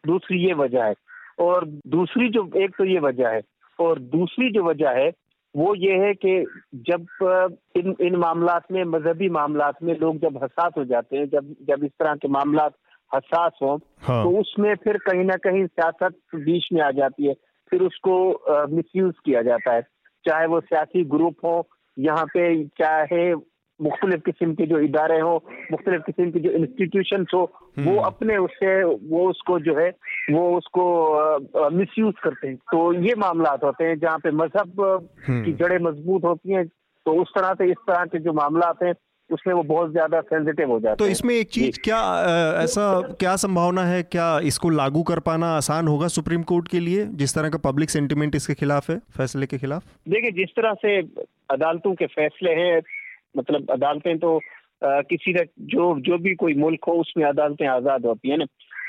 दूसरी ये वजह है। और दूसरी जो एक तो ये वजह है। और दूसरी जो वजह है वो ये है कि जब इन इन मामला में मजहबी मामला में लोग जब हसास हो जाते हैं जब जब इस तरह के मामला हसास हों हाँ। तो उसमें फिर कहीं ना कहीं सियासत बीच में आ जाती है फिर उसको मिसयूज किया जाता है चाहे वो सियासी ग्रुप हो यहाँ पे चाहे मुख्तलिफ़ किस्म के जो इदारे हो मुख्तलिफ़ किस्म के जो इंस्टीट्यूशन हो वो हम्म। अपने उससे वो उसको जो है वो उसको मिस यूज़ करते हैं। तो ये मामला होते हैं जहाँ पे मज़हब हम्म। की जड़ें मज़बूत होती हैं। तो उस तरह से इस तरह के जो मामला हैं उसमें वो बहुत ज़्यादा सेंसिटिव हो जाता तो इसमें एक चीज़ क्या ऐसा क्या संभावना है? क्या इसको लागू कर पाना आसान होगा सुप्रीम कोर्ट के लिए जिस तरह का पब्लिक सेंटिमेंट इसके खिलाफ है फैसले के खिलाफ? देखिए जिस तरह से अदालतों के फैसले हैं मतलब अदालतें तो आ, किसी का जो जो भी कोई मुल्क हो उसमें अदालतें आज़ाद होती है ना।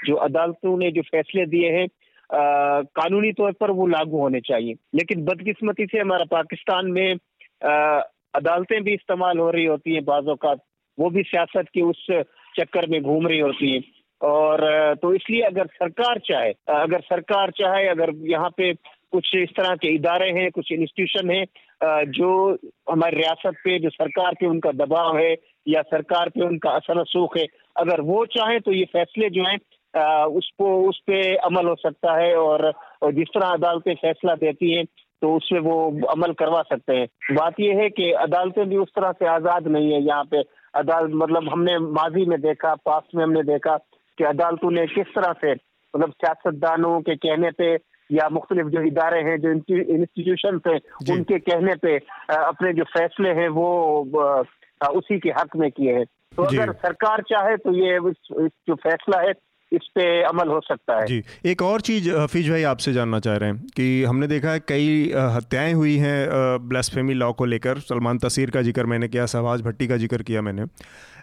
जो अदालतों ने जो फैसले दिए हैं कानूनी तौर पर वो लागू होने चाहिए। लेकिन बदकिस्मती से हमारा पाकिस्तान में आ, अदालतें भी इस्तेमाल हो रही होती हैं बाजों वो भी सियासत के उस चक्कर में घूम रही होती हैं। और तो इसलिए अगर सरकार चाहे अगर सरकार चाहे अगर यहाँ पे कुछ इस तरह के इदारे हैं कुछ इंस्टीट्यूशन हैं जो हमारी रियासत पे, जो सरकार पे उनका दबाव है या सरकार पे उनका असर सूख है, अगर वो चाहे तो ये फैसले जो हैं उसको उस पर अमल हो सकता है और जिस तरह अदालतें फैसला देती हैं तो उसमें वो अमल करवा सकते हैं। बात यह है कि अदालतें भी उस तरह से आज़ाद नहीं है यहाँ पे। अदालत मतलब हमने माजी में देखा, पास में हमने देखा कि अदालतों ने किस तरह से मतलब सियासतदानों के कहने पे या मुख्तलिफ़ जो इदारे हैं जो इंस्टीट्यूशन है उनके कहने पे अपने जो फैसले हैं वो उसी के हक में किए हैं। तो अगर सरकार चाहे तो ये जो फैसला है इस पे अमल हो सकता है। जी एक और चीज़ हफीज भाई आपसे जानना चाह रहे हैं कि हमने देखा है कई हत्याएँ हुई हैं ब्लास्फेमी लॉ को लेकर। सलमान तसीर का ज़िक्र मैंने किया शहबाज भट्टी का ज़िक्र किया मैंने।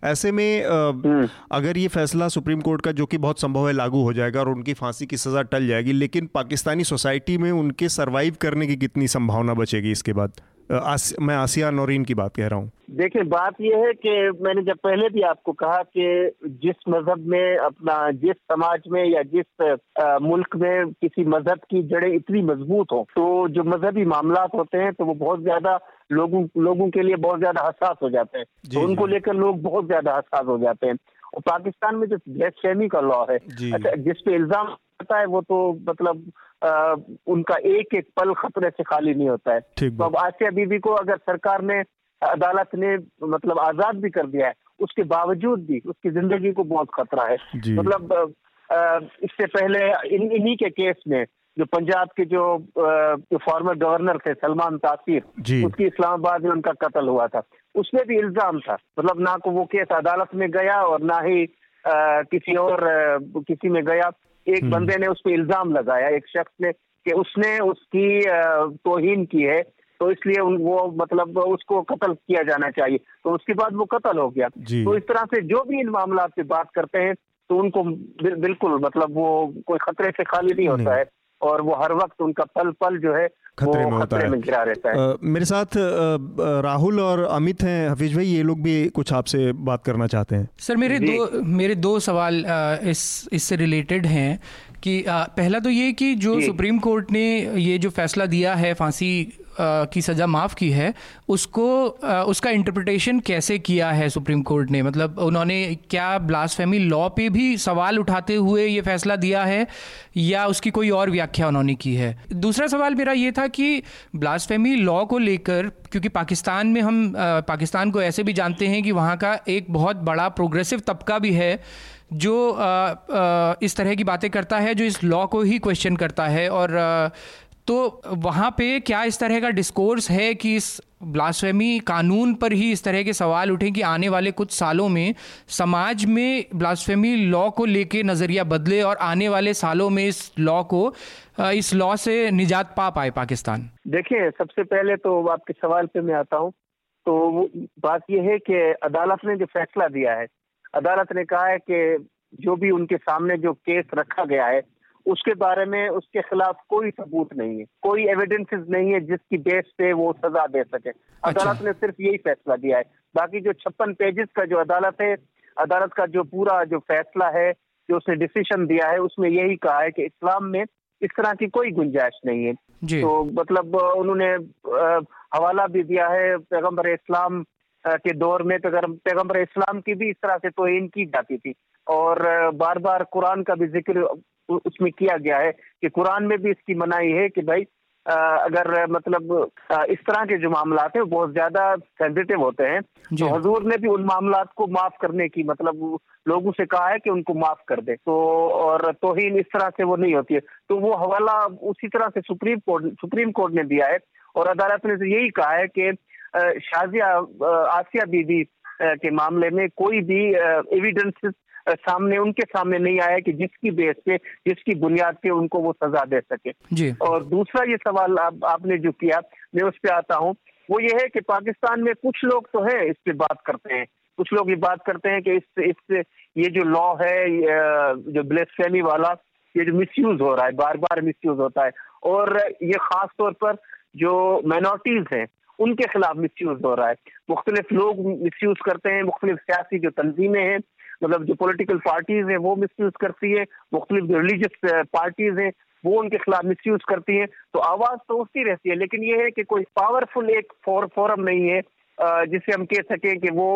ऐसे में हम्म। अगर ये फैसला सुप्रीम कोर्ट का जो कि बहुत संभव है लागू हो जाएगा और उनकी फांसी की सज़ा टल जाएगी लेकिन पाकिस्तानी सोसाइटी में उनके सर्वाइव करने की कितनी संभावना बचेगी इसके बाद? आस, मैं आसिया नौरीन की बात कह रहा हूँ। देखिए बात यह है कि मैंने जब पहले भी आपको कहा कि जिस मज़हब में अपना जिस समाज में या जिस आ, मुल्क में किसी मज़हब की जड़ें इतनी मज़बूत हो तो जो मजहबी मामला होते हैं तो वो बहुत ज़्यादा लोगों लोगों के लिए बहुत ज़्यादा हसास हो जाते हैं। तो उनको लेकर लोग बहुत ज़्यादा हसास हो जाते हैं। और पाकिस्तान में जो ब्लैक का लॉ है अच्छा जिस पे इल्ज़ाम आता है वो तो मतलब आ, उनका एक एक पल खतरे से खाली नहीं होता है। तो अब आसिया बीबी को अगर सरकार ने अदालत ने मतलब आज़ाद भी कर दिया है उसके बावजूद भी उसकी ज़िंदगी को बहुत खतरा है। मतलब इससे पहले इन इन्हीं के केस में जो पंजाब के जो जो फॉर्मर गवर्नर थे सलमान तासीर उसकी इस्लामाबाद में उनका कत्ल हुआ था। उसमें भी इल्ज़ाम था। मतलब ना को वो केस अदालत में गया और ना ही आ, किसी और आ, किसी में गया। एक हम्म। बंदे ने उस पर इल्ज़ाम लगाया एक शख्स ने कि उसने उसकी तोहिन की है तो इसलिए वो मतलब उसको कत्ल किया जाना चाहिए। तो उसके बाद वो कत्ल हो गया। तो इस तरह से जो भी इन मामला से बात करते हैं तो उनको बिल्कुल मतलब वो कोई खतरे से खाली नहीं। होता है। और वो हर वक्त उनका पल पल जो है खतरे में होता है, में गिरा रहता है। आ, मेरे साथ आ, राहुल और अमित हैं हफीज भाई ये लोग भी कुछ आपसे बात करना चाहते हैं। सर मेरे दो मेरे दो सवाल आ, इस इससे रिलेटेड हैं कि आ, पहला तो ये कि जो। सुप्रीम कोर्ट ने ये जो फैसला दिया है फांसी की सज़ा माफ़ की है उसको उसका इंटरप्रिटेशन कैसे किया है सुप्रीम कोर्ट ने? मतलब उन्होंने क्या ब्लासफेमी लॉ पे भी सवाल उठाते हुए ये फैसला दिया है या उसकी कोई और व्याख्या उन्होंने की है? दूसरा सवाल मेरा ये था कि ब्लास्फेमी लॉ को लेकर क्योंकि पाकिस्तान में हम पाकिस्तान को ऐसे भी जानते हैं कि वहाँ का एक बहुत बड़ा प्रोग्रेसिव तबका भी है जो आ, आ, इस तरह की बातें करता है जो इस लॉ को ही क्वेश्चन करता है और आ, तो वहाँ पे क्या इस तरह का डिस्कोर्स है कि इस ब्लास्फेमी कानून पर ही इस तरह के सवाल उठें कि आने वाले कुछ सालों में समाज में ब्लास्फेमी लॉ को लेके नज़रिया बदले और आने वाले सालों में इस लॉ को इस लॉ से निजात पा पाए पाकिस्तान? देखिए, सबसे पहले तो आपके सवाल पे मैं आता हूँ। तो बात यह है कि अदालत ने जो फैसला दिया है, अदालत ने कहा है कि जो भी उनके सामने जो केस रखा गया है उसके बारे में उसके खिलाफ कोई सबूत नहीं है। कोई एविडेंसेस नहीं है जिसकी बेस पे वो सजा दे सके। अच्छा। अदालत ने सिर्फ़ यही फैसला दिया है। बाकी जो छप्पन पेजेस का जो अदालत है अदालत का जो पूरा जो फैसला है जो उसने डिसीज़न दिया है उसमें यही कहा है कि इस्लाम में इस तरह की कोई गुंजाइश नहीं है। तो मतलब उन्होंने हवाला भी दिया है पैगंबर इस्लाम के दौर में। पैगंबर इस्लाम की भी इस तरह से तोहिन की जाती थी। और बार बार कुरान का भी ज़िक्र उसमें किया गया है कि कुरान में भी इसकी मनाही है कि भाई अगर मतलब इस तरह के जो मामला हैं बहुत ज़्यादा सेंसिटिव होते हैं। तो हजूर ने भी उन मामला को माफ़ करने की मतलब लोगों से कहा है कि उनको माफ़ कर दे। तो और तोहिन इस तरह से वो नहीं होती है। तो वो हवाला उसी तरह से सुप्रीम कोर्ट सुप्रीम कोर्ट ने दिया है। और अदालत ने तो यही कहा है कि शाजिया आसिया बीबी के मामले में कोई भी एविडेंस सामने उनके सामने नहीं आया कि जिसकी बेस पे जिसकी बुनियाद पे उनको वो सजा दे सके। जी। और दूसरा ये सवाल आप, आपने जो किया मैं उस पर आता हूँ। वो ये है कि पाकिस्तान में कुछ लोग तो है इस पे बात करते हैं। कुछ लोग ये बात करते हैं कि इस इस ये जो लॉ है जो ब्लेसफेमी वाला ये जो मिसयूज हो रहा है बार बार मिसयूज होता है। और ये खास तौर पर जो माइनॉरिटीज हैं उनके खिलाफ मिस यूज़ हो रहा है। मुख्तलिफ़ लोग मिस यूज़ करते हैं, मुख्तलिफ़ सियासी जो तंजीमें हैं मतलब जो पोलिटिकल पार्टीज़ हैं, वो मिसयूज करती है, मुख्तलिफ़ जो रिलीजियस पार्टीज़ हैं, वो उनके खिलाफ मिसयूज करती हैं। तो आवाज़ तो उठती रहती है, लेकिन ये है कि कोई पावरफुल एक फोरम नहीं है जिसे हम कह सकें कि वो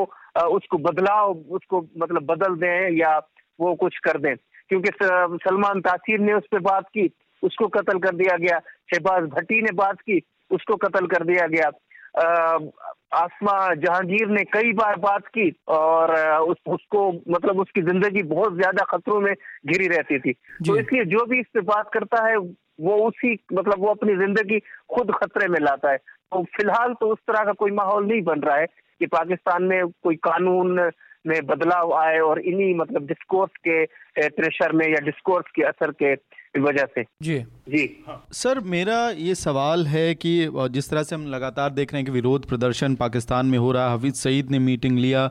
उसको बदलाव, उसको मतलब बदल दें या वो कुछ कर दें। क्योंकि सलमान तासीर ने उस पर बात की, उसको कत्ल कर दिया गया। शहबाज भट्टी ने बात की, उसको कत्ल कर दिया गया। आसमा जहांगीर ने कई बार बात की और उस, उसको मतलब उसकी ज़िंदगी बहुत ज़्यादा खतरों में घिरी रहती थी। तो इसलिए जो भी इस पे बात करता है वो उसी मतलब वो अपनी ज़िंदगी खुद खतरे में लाता है। तो फ़िलहाल तो उस तरह का कोई माहौल नहीं बन रहा है कि पाकिस्तान में कोई कानून में बदलाव आए और इन्हीं मतलब डिस्कोर्स के प्रेशर में या डिस्कोर्स के असर के वजह से। जी। जी। हाँ। सर मेरा ये सवाल है कि जिस तरह से हम लगातार देख रहे हैं कि विरोध प्रदर्शन पाकिस्तान में हो रहा है हफीज़ सईद ने मीटिंग लिया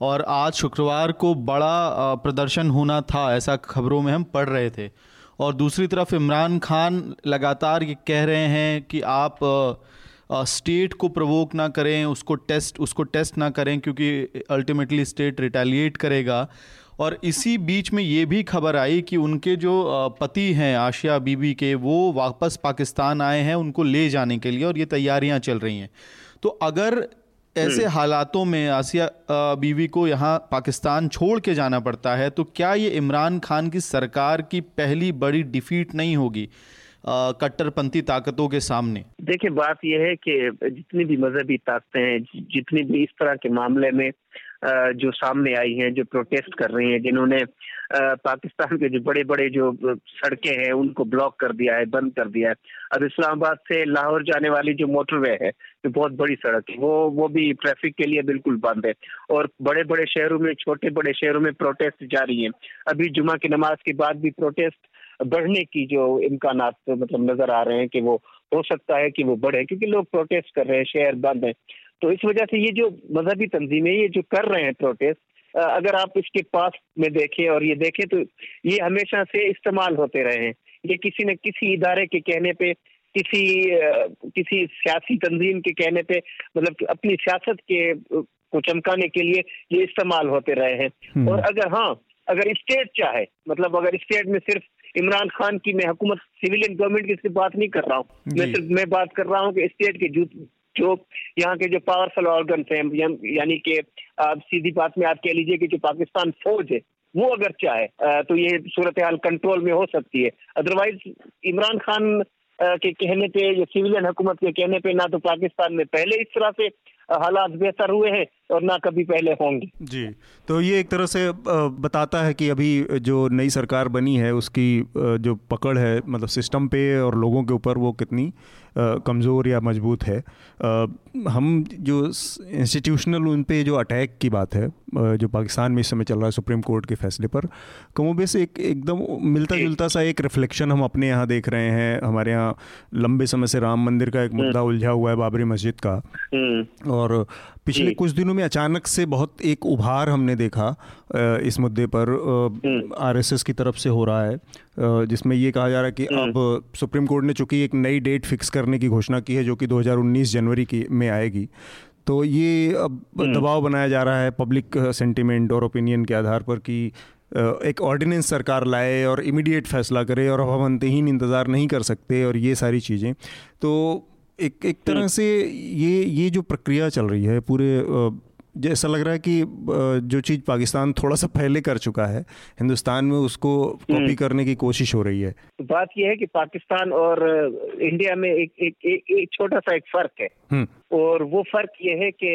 और आज शुक्रवार को बड़ा प्रदर्शन होना था ऐसा खबरों में हम पढ़ रहे थे। और दूसरी तरफ़ इमरान खान लगातार ये कह रहे हैं कि आप स्टेट को प्रवोक ना करें उसको टेस्ट उसको टेस्ट ना करें क्योंकि अल्टीमेटली स्टेट रिटेलिएट करेगा। और इसी बीच में ये भी खबर आई कि उनके जो पति हैं आशिया बीबी के वो वापस पाकिस्तान आए हैं उनको ले जाने के लिए और ये तैयारियाँ चल रही हैं तो अगर ऐसे हम्म। हालातों में आसिया बीवी को यहाँ पाकिस्तान छोड़ के जाना पड़ता है तो क्या ये इमरान खान की सरकार की पहली बड़ी डिफीट नहीं होगी कट्टरपंथी ताकतों के सामने देखिए बात यह है कि जितनी भी मजहबी ताकतें हैं जितनी भी इस तरह के मामले में जो सामने आई हैं, जो प्रोटेस्ट कर रही हैं, जिन्होंने पाकिस्तान के जो बड़े बड़े जो सड़कें हैं, उनको ब्लॉक कर दिया है, बंद कर दिया है। अब इस्लामाबाद से लाहौर जाने वाली जो मोटरवे है, जो बहुत बड़ी सड़क है, वो वो भी ट्रैफ़िक के लिए बिल्कुल बंद है। और बड़े बड़े शहरों में छोटे बड़े शहरों में प्रोटेस्ट जारी है। अभी जुमा की नमाज़ के बाद भी प्रोटेस्ट बढ़ने की जो इम्कान मतलब नज़र आ रहे हैं कि वो, हो सकता है कि वो बढ़े, क्योंकि लोग प्रोटेस्ट कर रहे हैं, शहर बंद है। तो इस वजह से ये जो मजहबी तंजीमें ये जो कर रहे हैं प्रोटेस्ट अगर आप इसके पास में देखें और ये देखें तो ये हमेशा से इस्तेमाल होते रहे हैं। ये किसी न किसी इदारे के कहने पे किसी किसी सियासी तंजीम के कहने पे मतलब अपनी सियासत के को चमकाने के लिए ये इस्तेमाल होते रहे हैं। हम्म। और अगर हाँ अगर स्टेट चाहे मतलब अगर स्टेट में सिर्फ़ इमरान खान की मैं हुकूमत सिविलियन गवर्नमेंट की सिर्फ़ बात नहीं कर रहा हूँ। मैं सिर्फ़ मैं बात कर रहा हूँ कि स्टेट के जो यहाँ के जो पावरफुल ऑर्गन हैं यानी कि आप सीधी बात में आप कह लीजिए कि जो पाकिस्तान फौज है, वो अगर चाहे तो ये सूरत हाल कंट्रोल में हो सकती है। अदरवाइज़ इमरान खान के कहने पे, या सिविलियन हुकूमत के कहने पे, ना तो पाकिस्तान में पहले इस तरह से हालात बेहतर हुए हैं और ना कभी पहले होंगे। जी तो ये एक तरह से बताता है कि अभी जो नई सरकार बनी है उसकी जो पकड़ है मतलब सिस्टम पे और लोगों के ऊपर वो कितनी कमज़ोर या मज़बूत है। हम जो इंस्टीट्यूशनल उन पे जो अटैक की बात है जो पाकिस्तान में इस समय चल रहा है सुप्रीम कोर्ट के फैसले पर कमोबेश एक एकदम मिलता जुलता सा एक रिफ्लेक्शन हम अपने यहाँ देख रहे हैं। हमारे यहाँ लंबे समय से राम मंदिर का एक हम्म। मुद्दा उलझा हुआ है बाबरी मस्जिद का। हम्म। और पिछले कुछ दिनों में अचानक से बहुत एक उभार हमने देखा इस मुद्दे पर आरएसएस की तरफ़ से हो रहा है जिसमें ये कहा जा रहा है कि अब सुप्रीम कोर्ट ने चूँकि एक नई डेट फिक्स करने की घोषणा की है जो कि 2019 जनवरी की में आएगी तो ये अब दबाव बनाया जा रहा है पब्लिक सेंटिमेंट और ओपिनियन के आधार पर कि एक ऑर्डिनेंस सरकार लाए और इमीडिएट फैसला करे और अब हम अंतहीन इंतज़ार नहीं कर सकते और ये सारी चीज़ें। तो एक एक तरह से ये ये जो प्रक्रिया चल रही है पूरे जैसा लग रहा है कि जो चीज़ पाकिस्तान थोड़ा सा पहले कर चुका है हिंदुस्तान में उसको कॉपी हम्म। करने की कोशिश हो रही है। बात यह है कि पाकिस्तान और इंडिया में एक एक, एक, एक छोटा सा एक फ़र्क है। हम्म। और वो फ़र्क ये है कि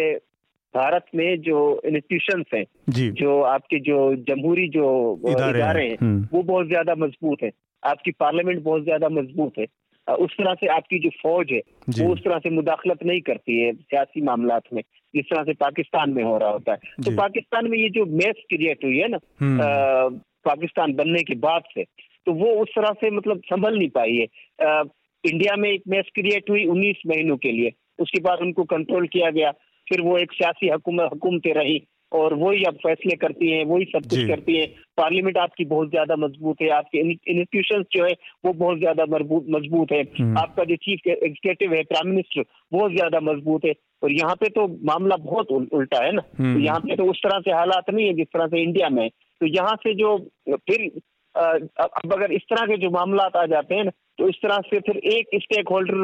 भारत में जो इंस्टीट्यूशन हैं जो। आपके जो जमहूरी जो इदारे हैं। हम्म। वो बहुत ज़्यादा मज़बूत है। आपकी पार्लियामेंट बहुत ज़्यादा मज़बूत है। उस तरह से आपकी जो फौज है वो उस तरह से मुदाखलत नहीं करती है सियासी मामला में। जिस तरह से पाकिस्तान में हो रहा होता है। तो पाकिस्तान में ये जो मैच क्रिएट हुई है ना हम्म। पाकिस्तान बनने के बाद से तो वो उस तरह से मतलब संभल नहीं पाई है। इंडिया में एक मैच क्रिएट हुई उन्नीस महीनों के लिए उसके बाद उनको कंट्रोल किया गया फिर वो एक सियासी हुकूमतें रही और वही अब फैसले करती हैं वही सब कुछ करती हैं। पार्लियामेंट आपकी बहुत ज़्यादा मज़बूत है आपके इंस्टीट्यूशन जो है वो बहुत ज़्यादा मज़बूत है। हम्म। आपका जो चीफ एग्जीक्यूटिव है प्राइम मिनिस्टर बहुत ज़्यादा मज़बूत है। और यहाँ पे तो मामला बहुत उल्टा है ना। तो। यहाँ पे तो उस तरह से हालात नहीं है जिस तरह से इंडिया में तो यहाँ से जो फिर अब अगर इस तरह के जो मामला आ जाते हैं ना तो इस तरह से फिर एक स्टेक होल्डर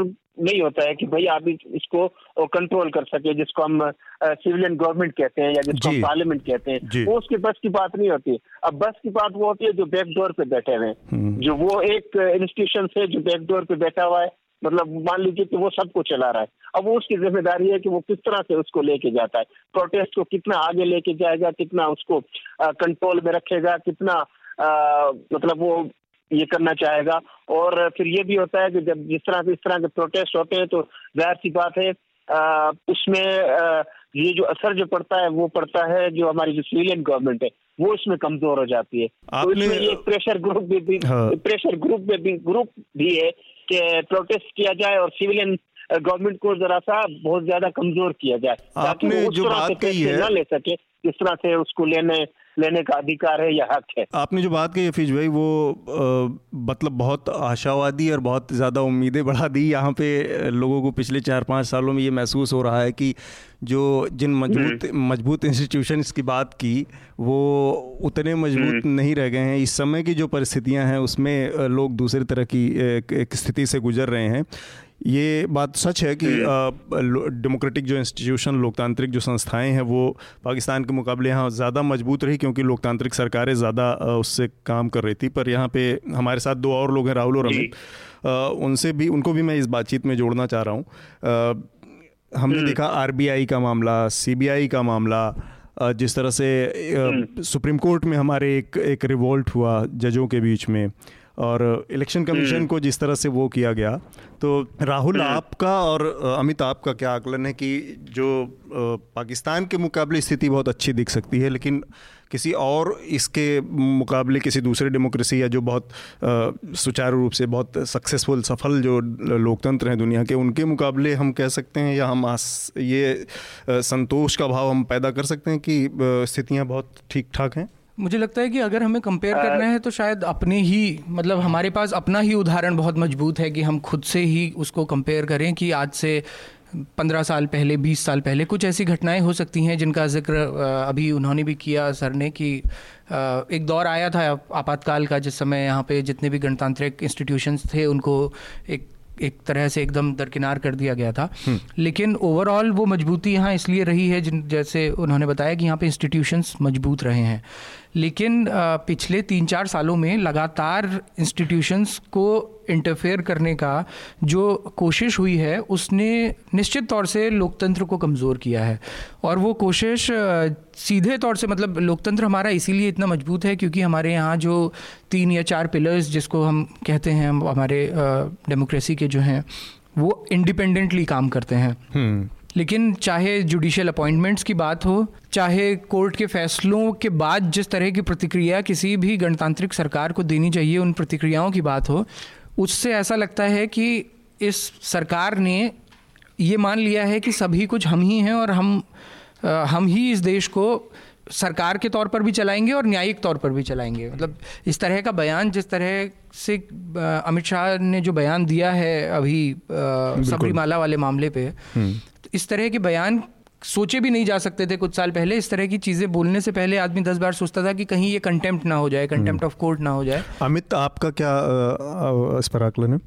नहीं होता है कि भाई आप इसको कंट्रोल कर सके जिसको हम सिविलियन गवर्नमेंट कहते हैं या जिसको हम पार्लियामेंट कहते हैं। वो उसके बस की बात नहीं होती। अब बस की बात वो होती है जो बैकडोर पे बैठे हुए हैं। हम्म। जो वो एक इंस्टीट्यूशन से जो बैकडोर पे बैठा हुआ है। मतलब मान लीजिए कि वो सबको चला रहा है। अब वो उसकी ज़िम्मेदारी है कि वो किस तरह से उसको लेके जाता है। प्रोटेस्ट को कितना आगे लेके जाएगा कितना उसको कंट्रोल में रखेगा कितना आ, मतलब वो ये करना चाहेगा। और फिर ये भी होता है कि जब जिस तरह से इस तरह के प्रोटेस्ट होते हैं तो ज़ाहिर सी बात है आ, उसमें आ, ये जो असर जो पड़ता है वो पड़ता है जो हमारी जो सिविलियन गवर्नमेंट है वो इसमें कमज़ोर हो जाती है। तो इसमें ये प्रेशर ग्रुप भी, भी हाँ। प्रेशर ग्रुप में भी ग्रुप भी है कि प्रोटेस्ट किया जाए और सिविलियन गवर्नमेंट को जरा सा बहुत ज़्यादा कमज़ोर किया जाए ताकि वो उस तरह से न ले सके जिस तरह से उसको लेने लेने का अधिकार है या हक है आपने जो बात कही हफीज भाई वो मतलब बहुत आशावादी और बहुत ज़्यादा उम्मीदें बढ़ा दी यहाँ पे लोगों को पिछले चार पाँच सालों में ये महसूस हो रहा है कि जो जिन मज़बूत हम्म। मज़बूत इंस्टीट्यूशन की बात की वो उतने मज़बूत हम्म। नहीं रह गए हैं इस समय की जो परिस्थितियाँ हैं उसमें लोग दूसरी तरह की स्थिति से गुजर रहे हैं ये बात सच है कि डेमोक्रेटिक जो इंस्टीट्यूशन लोकतांत्रिक जो संस्थाएँ हैं वो पाकिस्तान के मुकाबले यहाँ ज़्यादा मज़बूत रही क्योंकि लोकतांत्रिक सरकारें ज़्यादा उससे काम कर रही थी। पर यहाँ पे हमारे साथ दो और लोग हैं राहुल और अमित। उनसे भी उनको भी मैं इस बातचीत में जोड़ना चाह रहा हूँ। हमने हम्म। देखा आरबीआई का मामला सीबीआई का मामला जिस तरह से हम्म। सुप्रीम कोर्ट में हमारे एक एक रिवोल्ट हुआ जजों के बीच में। और इलेक्शन कमीशन हम्म। को जिस तरह से वो किया गया तो राहुल हम्म। आपका और अमित आपका क्या आकलन है कि जो पाकिस्तान के मुकाबले स्थिति बहुत अच्छी दिख सकती है लेकिन किसी और इसके मुकाबले किसी दूसरे डेमोक्रेसी या जो बहुत सुचारू रूप से बहुत सक्सेसफुल सफल जो लोकतंत्र हैं दुनिया के उनके मुकाबले हम कह सकते हैं या हम आस ये संतोष का भाव हम पैदा कर सकते हैं कि स्थितियाँ बहुत ठीक ठाक हैं मुझे लगता है कि अगर हमें कंपेयर करना है तो शायद अपने ही मतलब हमारे पास अपना ही उदाहरण बहुत मज़बूत है कि हम खुद से ही उसको कंपेयर करें कि आज से पंद्रह साल पहले बीस साल पहले कुछ ऐसी घटनाएँ हो सकती हैं जिनका ज़िक्र अभी उन्होंने भी किया सर ने कि एक दौर आया था आपातकाल का जिस समय यहाँ पे जितने भी गणतांत्रिक इंस्टीट्यूशंस थे उनको एक एक तरह से एकदम दरकिनार कर दिया गया था हम्म। लेकिन ओवरऑल वो मजबूती यहाँ इसलिए रही है जिन जैसे उन्होंने बताया कि यहाँ पे इंस्टीट्यूशंस मज़बूत रहे हैं लेकिन पिछले तीन चार सालों में लगातार इंस्टीट्यूशंस को इंटरफेयर करने का जो कोशिश हुई है, उसने निश्चित तौर से लोकतंत्र को कमज़ोर किया है और वो कोशिश सीधे तौर से मतलब लोकतंत्र हमारा इसीलिए इतना मज़बूत है क्योंकि हमारे यहाँ जो तीन या चार पिलर्स जिसको हम कहते हैं, हमारे डेमोक्रेसी के जो हैं, वो इंडिपेंडेंटली काम करते हैं हम्म। लेकिन चाहे जुडिशियल अपॉइंटमेंट्स की बात हो चाहे कोर्ट के फैसलों के बाद जिस तरह की प्रतिक्रिया किसी भी गणतांत्रिक सरकार को देनी चाहिए उन प्रतिक्रियाओं की बात हो उससे ऐसा लगता है कि इस सरकार ने ये मान लिया है कि सभी कुछ हम ही हैं और हम हम ही इस देश को सरकार के तौर पर भी चलाएँगे और न्यायिक तौर पर भी चलाएँगे मतलब इस तरह का बयान जिस तरह से अमित शाह ने जो बयान दिया है अभी सबरीमाला वाले मामले पे हम्म। इस तरह के बयान सोचे भी नहीं जा सकते थे कुछ साल पहले। इस तरह की चीज़ें बोलने से पहले आदमी दस बार सोचता था कि कहीं ये कंटेम्प्ट ना हो जाए कंटेम्प्ट ऑफ़ कोर्ट ना हो जाए। अमित आपका क्या इस पर आकलन है?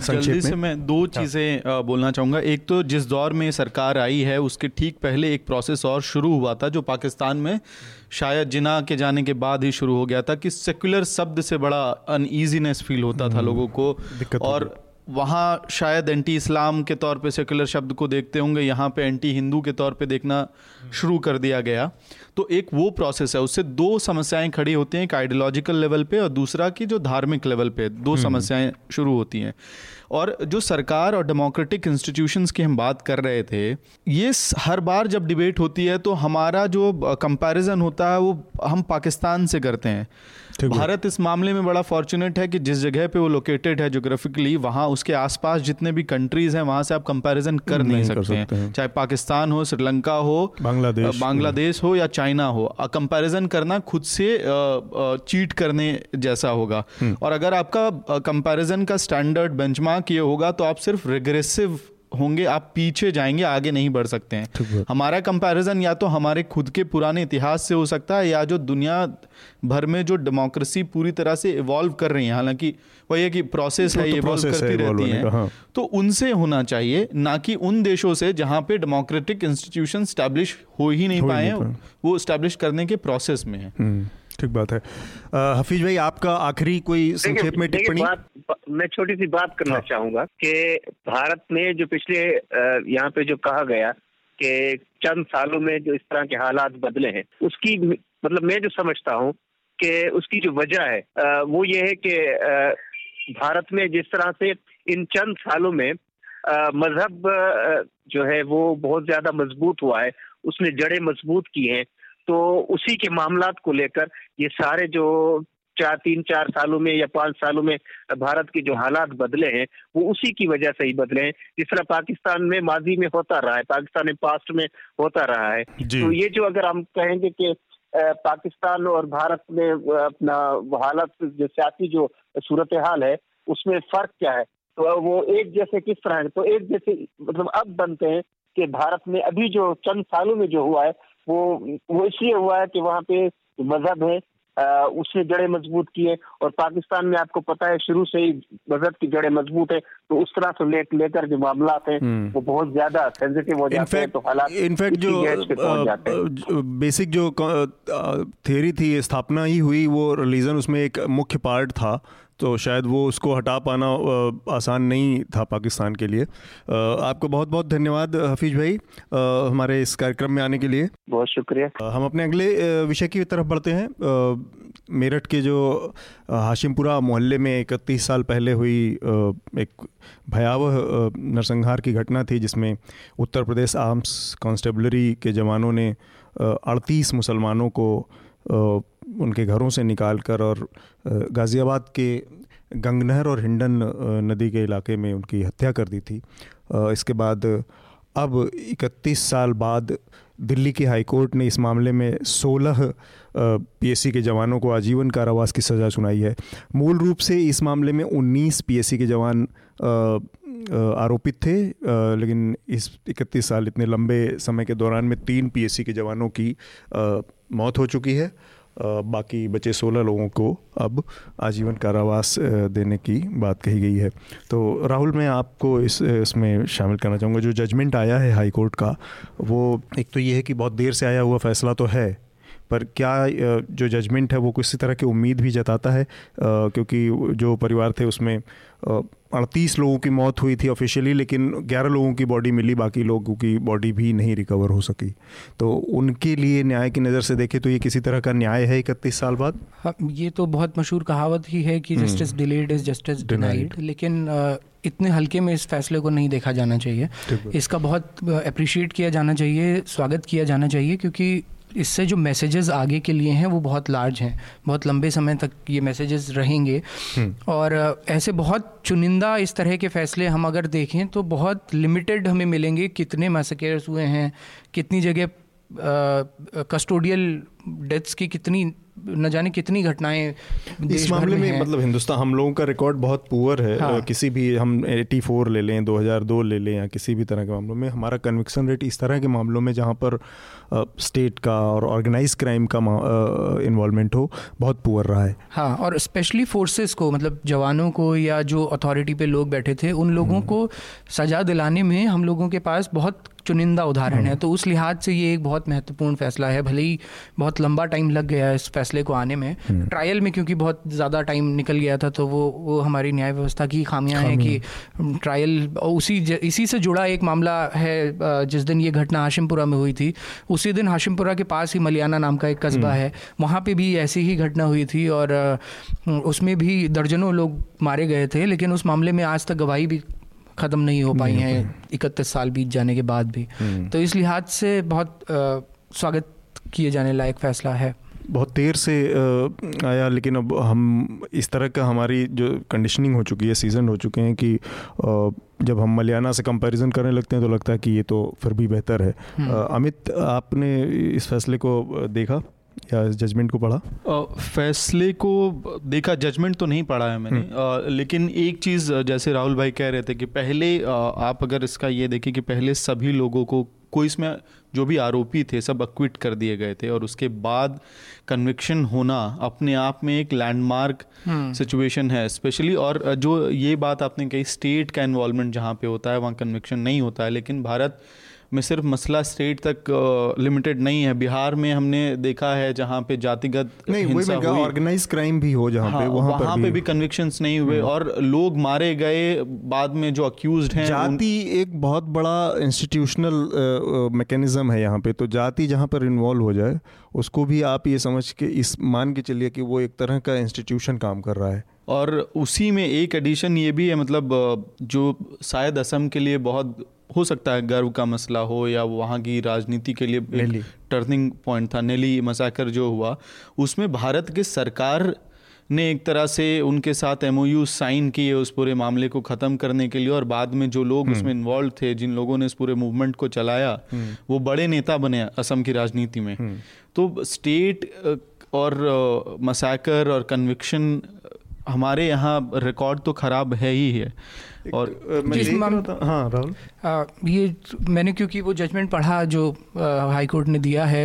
जल्दी से मैं। दो हाँ। चीज़ें बोलना चाहूँगा। एक तो जिस दौर में सरकार आई है उसके ठीक पहले एक प्रोसेस और शुरू हुआ था जो पाकिस्तान में शायद जिना के जाने के बाद ही शुरू हो गया था कि सेकुलर शब्द से बड़ा अनईजीनेस फील होता था हम्म। लोगों को और वहाँ शायद एंटी इस्लाम के तौर पे सेकुलर शब्द को देखते होंगे यहाँ पे एंटी हिंदू के तौर पे देखना शुरू कर दिया गया। तो एक वो प्रोसेस है उससे दो समस्याएँ खड़ी होती हैं एक आइडियोलॉजिकल लेवल पे और दूसरा की जो धार्मिक लेवल पे दो हम्म। समस्याएँ शुरू होती हैं। और जो सरकार और डेमोक्रेटिक इंस्टीट्यूशंस की हम बात कर रहे थे ये हर बार जब डिबेट होती है तो हमारा जो कंपैरिजन होता है वो हम पाकिस्तान से करते हैं। भारत इस मामले में बड़ा फॉर्चुनेट है कि जिस जगह पे वो लोकेटेड है जोग्राफिकली वहाँ उसके आसपास जितने भी कंट्रीज़ हैं वहाँ से आप कंपैरिजन कर नहीं, नहीं सकते, कर सकते हैं। चाहे पाकिस्तान हो श्रीलंका हो बांग्लादेश बांग्लादेश हो या चाइना हो कंपैरिजन करना खुद से चीट करने जैसा होगा। हम्म। और अगर आपका कंपैरिजन का स्टैंडर्ड बेंचमार्क ये होगा तो आप सिर्फ़ रिग्रेसिव होंगे आप पीछे जाएँगे आगे नहीं बढ़ सकते हैं। हमारा कंपैरिजन या तो हमारे खुद के पुराने इतिहास से हो सकता है या जो दुनिया भर में जो डेमोक्रेसी पूरी तरह से इवॉल्व कर रही है। हालाँकि वही है कि प्रोसेस है ये इवॉल्व करती रहती है। हाँ। तो उनसे होना चाहिए ना कि उन देशों से जहाँ पे डेमोक्रेटिक इंस्टीट्यूशन स्टैब्लिश हो ही नहीं पाए वो स्टैब्लिश करने के प्रोसेस में है। हम्म। ठीक बात है हफीज भाई आपका आखिरी कोई संक्षेप में टिप्पणी मैं छोटी सी बात करना हाँ। चाहूँगा कि भारत में जो पिछले यहाँ पे जो कहा गया कि चंद सालों में जो इस तरह के हालात बदले हैं उसकी मतलब मैं जो समझता हूँ कि उसकी जो वजह है वो ये है कि भारत में जिस तरह से इन चंद सालों में मज़हब जो है वो बहुत ज़्यादा मज़बूत हुआ है उसने जड़ें मज़बूत की हैं तो उसी के मामला को लेकर ये सारे जो चार तीन चार सालों में या पाँच सालों में भारत के जो हालात बदले हैं वो उसी की वजह से ही बदले हैं। जिस तरह पाकिस्तान में माजी में होता रहा है पाकिस्तान में पास्ट में होता रहा है तो ये जो अगर हम कहेंगे कि पाकिस्तान और भारत में अपना हालत जो सियासी जो सूरत हाल है उसमें फ़र्क क्या है? तो वो एक जैसे किस तरह है? तो एक जैसे मतलब अब बनते हैं कि भारत में अभी जो चंद सालों में जो हुआ है वो वो इसलिए हुआ है कि वहाँ पे मज़हब है उसने जड़ें मज़बूत की है और पाकिस्तान में आपको पता है शुरू से ही मज़हब की जड़ें मज़बूत है तो उस तरह से ले, लेकर जो मामला हैं हम्म। वो बहुत ज़्यादा सेंसिटिव हो जाते हैं तो हालात इनफैक्ट जो बेसिक जो थियरी थी स्थापना ही हुई वो रिलीजन उसमें एक मुख्य पार्ट था तो शायद वो उसको हटा पाना आसान नहीं था पाकिस्तान के लिए। आपको बहुत बहुत धन्यवाद हफीज भाई हमारे इस कार्यक्रम में आने के लिए। बहुत शुक्रिया। हम अपने अगले विषय की तरफ़ बढ़ते हैं। मेरठ के जो हाशिमपुरा मोहल्ले में इकतीस साल पहले हुई एक भयावह नरसंहार की घटना थी जिसमें उत्तर प्रदेश आर्म्स कांस्टेबलरी के जवानों ने अड़तीस मुसलमानों को उनके घरों से निकाल कर और गाज़ियाबाद के गंगनहर और हिंडन नदी के इलाके में उनकी हत्या कर दी थी। इसके बाद अब 31 साल बाद दिल्ली की हाई कोर्ट ने इस मामले में 16 पीएससी के जवानों को आजीवन कारावास की सज़ा सुनाई है। मूल रूप से इस मामले में 19 पीएससी के जवान आरोपित थे लेकिन इस 31 साल इतने लंबे समय के दौरान में तीन पीएससी के जवानों की मौत हो चुकी है। बाकी बचे सोलह लोगों को अब आजीवन कारावास देने की बात कही गई है। तो राहुल, मैं आपको इस इसमें शामिल करना चाहूँगा। जो जजमेंट आया है हाई कोर्ट का, वो एक तो ये है कि बहुत देर से आया हुआ फैसला तो है, पर क्या जो जजमेंट है वो किसी तरह की उम्मीद भी जताता है? क्योंकि जो परिवार थे उसमें अड़तीस लोगों की मौत हुई थी ऑफिशियली लेकिन ग्यारह लोगों की बॉडी मिली बाकी लोगों की बॉडी भी नहीं रिकवर हो सकी। तो उनके लिए न्याय की नज़र से देखें तो ये किसी तरह का न्याय है इकतीस साल बाद? हाँ ये तो बहुत मशहूर कहावत ही है कि justice delayed is justice denied लेकिन इतने हल्के में इस फैसले को नहीं देखा जाना चाहिए। इसका बहुत अप्रिशिएट किया जाना चाहिए स्वागत किया जाना चाहिए क्योंकि इससे जो मैसेजेस आगे के लिए हैं वो बहुत लार्ज हैं बहुत लंबे समय तक ये मैसेजेस रहेंगे हम्म। और ऐसे बहुत चुनिंदा इस तरह के फैसले हम अगर देखें तो बहुत लिमिटेड हमें मिलेंगे कितने मैसेकेयर्स हुए हैं कितनी जगह कस्टोडियल डेथ्स की कितनी न जाने कितनी घटनाएँ इस मामले में, में मतलब हिंदुस्तान हम लोगों का रिकॉर्ड बहुत पुअर है हाँ। किसी भी हम 84 ले लें 2002 ले लें या किसी भी तरह के मामलों में हमारा कन्विक्शन रेट इस तरह के मामलों में जहाँ पर स्टेट का और ऑर्गेनाइज क्राइम का इन्वॉल्वमेंट हो बहुत पुअर रहा है हाँ और स्पेशली फोर्सेस को मतलब जवानों को या जो अथॉरिटी पे लोग बैठे थे उन लोगों हम्म। को सजा दिलाने में हम लोगों के पास बहुत चुनिंदा उदाहरण है। तो उस लिहाज से ये एक बहुत महत्वपूर्ण फैसला है। भले ही बहुत लंबा टाइम लग गया है इस फैसले को आने में ट्रायल में क्योंकि बहुत ज़्यादा टाइम निकल गया था तो वो वो हमारी न्याय व्यवस्था की खामियाँ हैं कि ट्रायल उसी इसी से जुड़ा एक मामला है जिस दिन ये घटना हाशिमपुरा में हुई थी। उसी दिन हाशिमपुरा के पास ही मलियाना नाम का एक कस्बा है। वहाँ पर भी ऐसी ही घटना हुई थी और उसमें भी दर्जनों लोग मारे गए थे लेकिन उस मामले में आज तक गवाही भी ख़त्म नहीं हो पाई हैं इकतीस साल बीत जाने के बाद भी। हम्म। तो इस लिहाज से बहुत स्वागत किए जाने लायक फैसला है। बहुत देर से आया लेकिन अब हम इस तरह का हमारी जो कंडीशनिंग हो चुकी है सीज़न हो चुके हैं कि जब हम मलियाना से कंपैरिजन करने लगते हैं तो लगता है कि ये तो फिर भी बेहतर है। हम्म। अमित आपने इस फैसले को देखा? या जजमेंट को पढ़ा फैसले को देखा जजमेंट तो नहीं पढ़ा है मैंने हम्म। लेकिन एक चीज़ जैसे राहुल भाई कह रहे थे कि पहले आ, आप अगर इसका ये देखें कि पहले सभी लोगों को कोई इसमें जो भी आरोपी थे सब अक्विट कर दिए गए थे और उसके बाद कन्विक्शन होना अपने आप में एक लैंडमार्क सिचुएशन हम्म। है स्पेशली और जो ये बात आपने कही स्टेट का इन्वॉल्वमेंट जहाँ पे होता है वहाँ कन्विक्शन नहीं होता है लेकिन भारत में सिर्फ़ मसला स्टेट तक लिमिटेड नहीं है। बिहार में हमने देखा है जहाँ पे जातिगत नहीं ऑर्गेनाइज क्राइम भी हो जहाँ हाँ, पे वहाँ वहाँ पे भी। कन्विक्शंस नहीं हुए हम्म। और लोग मारे गए बाद में जो अक्यूज हैं जाति एक बहुत बड़ा इंस्टीट्यूशनल मैकेनिज्म है यहाँ पे। तो जाति जहाँ पर इन्वॉल्व हो जाए उसको भी आप ये समझ के इस मान के चलिए कि वो एक तरह का इंस्टीट्यूशन काम कर रहा है। और उसी में एक एडिशन ये भी है मतलब जो शायद असम के लिए बहुत हो सकता है गर्व का मसला हो या वहाँ की राजनीति के लिए टर्निंग पॉइंट था नेली मसाकर जो हुआ उसमें भारत के सरकार ने एक तरह से उनके साथ एमओयू साइन किए उस पूरे मामले को ख़त्म करने के लिए और बाद में जो लोग हम्म। उसमें इन्वॉल्व थे जिन लोगों ने इस पूरे मूवमेंट को चलाया हम्म। वो बड़े नेता बने असम की राजनीति में हम्म। तो स्टेट और मसाकर और कन्विक्शन हमारे यहाँ रिकॉर्ड तो ख़राब है ही है। और हाँ राहुल। ये मैंने क्योंकि वो जजमेंट पढ़ा जो हाई कोर्ट ने दिया है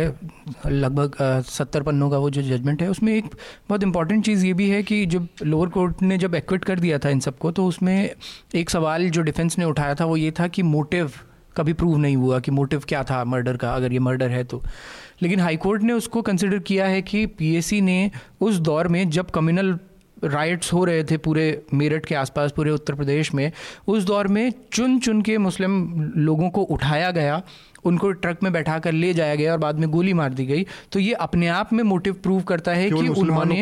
लगभग सत्तर पन्नों का वो जो जजमेंट है उसमें एक बहुत इंपॉर्टेंट चीज़ ये भी है कि जब लोअर कोर्ट ने जब एक्विट कर दिया था इन सबको तो उसमें एक सवाल जो डिफेंस ने उठाया था वो ये था कि मोटिव कभी प्रूव नहीं हुआ कि मोटिव क्या था मर्डर का अगर ये मर्डर है तो। लेकिन हाई कोर्ट ने उसको कंसिडर किया है कि पीएसी ने उस दौर में जब कम्युनल राइट्स हो रहे थे पूरे मेरठ के आसपास पूरे उत्तर प्रदेश में उस दौर में चुन चुन के मुस्लिम लोगों को उठाया गया उनको ट्रक में बैठा कर ले जाया गया और बाद में गोली मार दी गई। तो ये अपने आप में मोटिव प्रूव करता है कि उन्होंने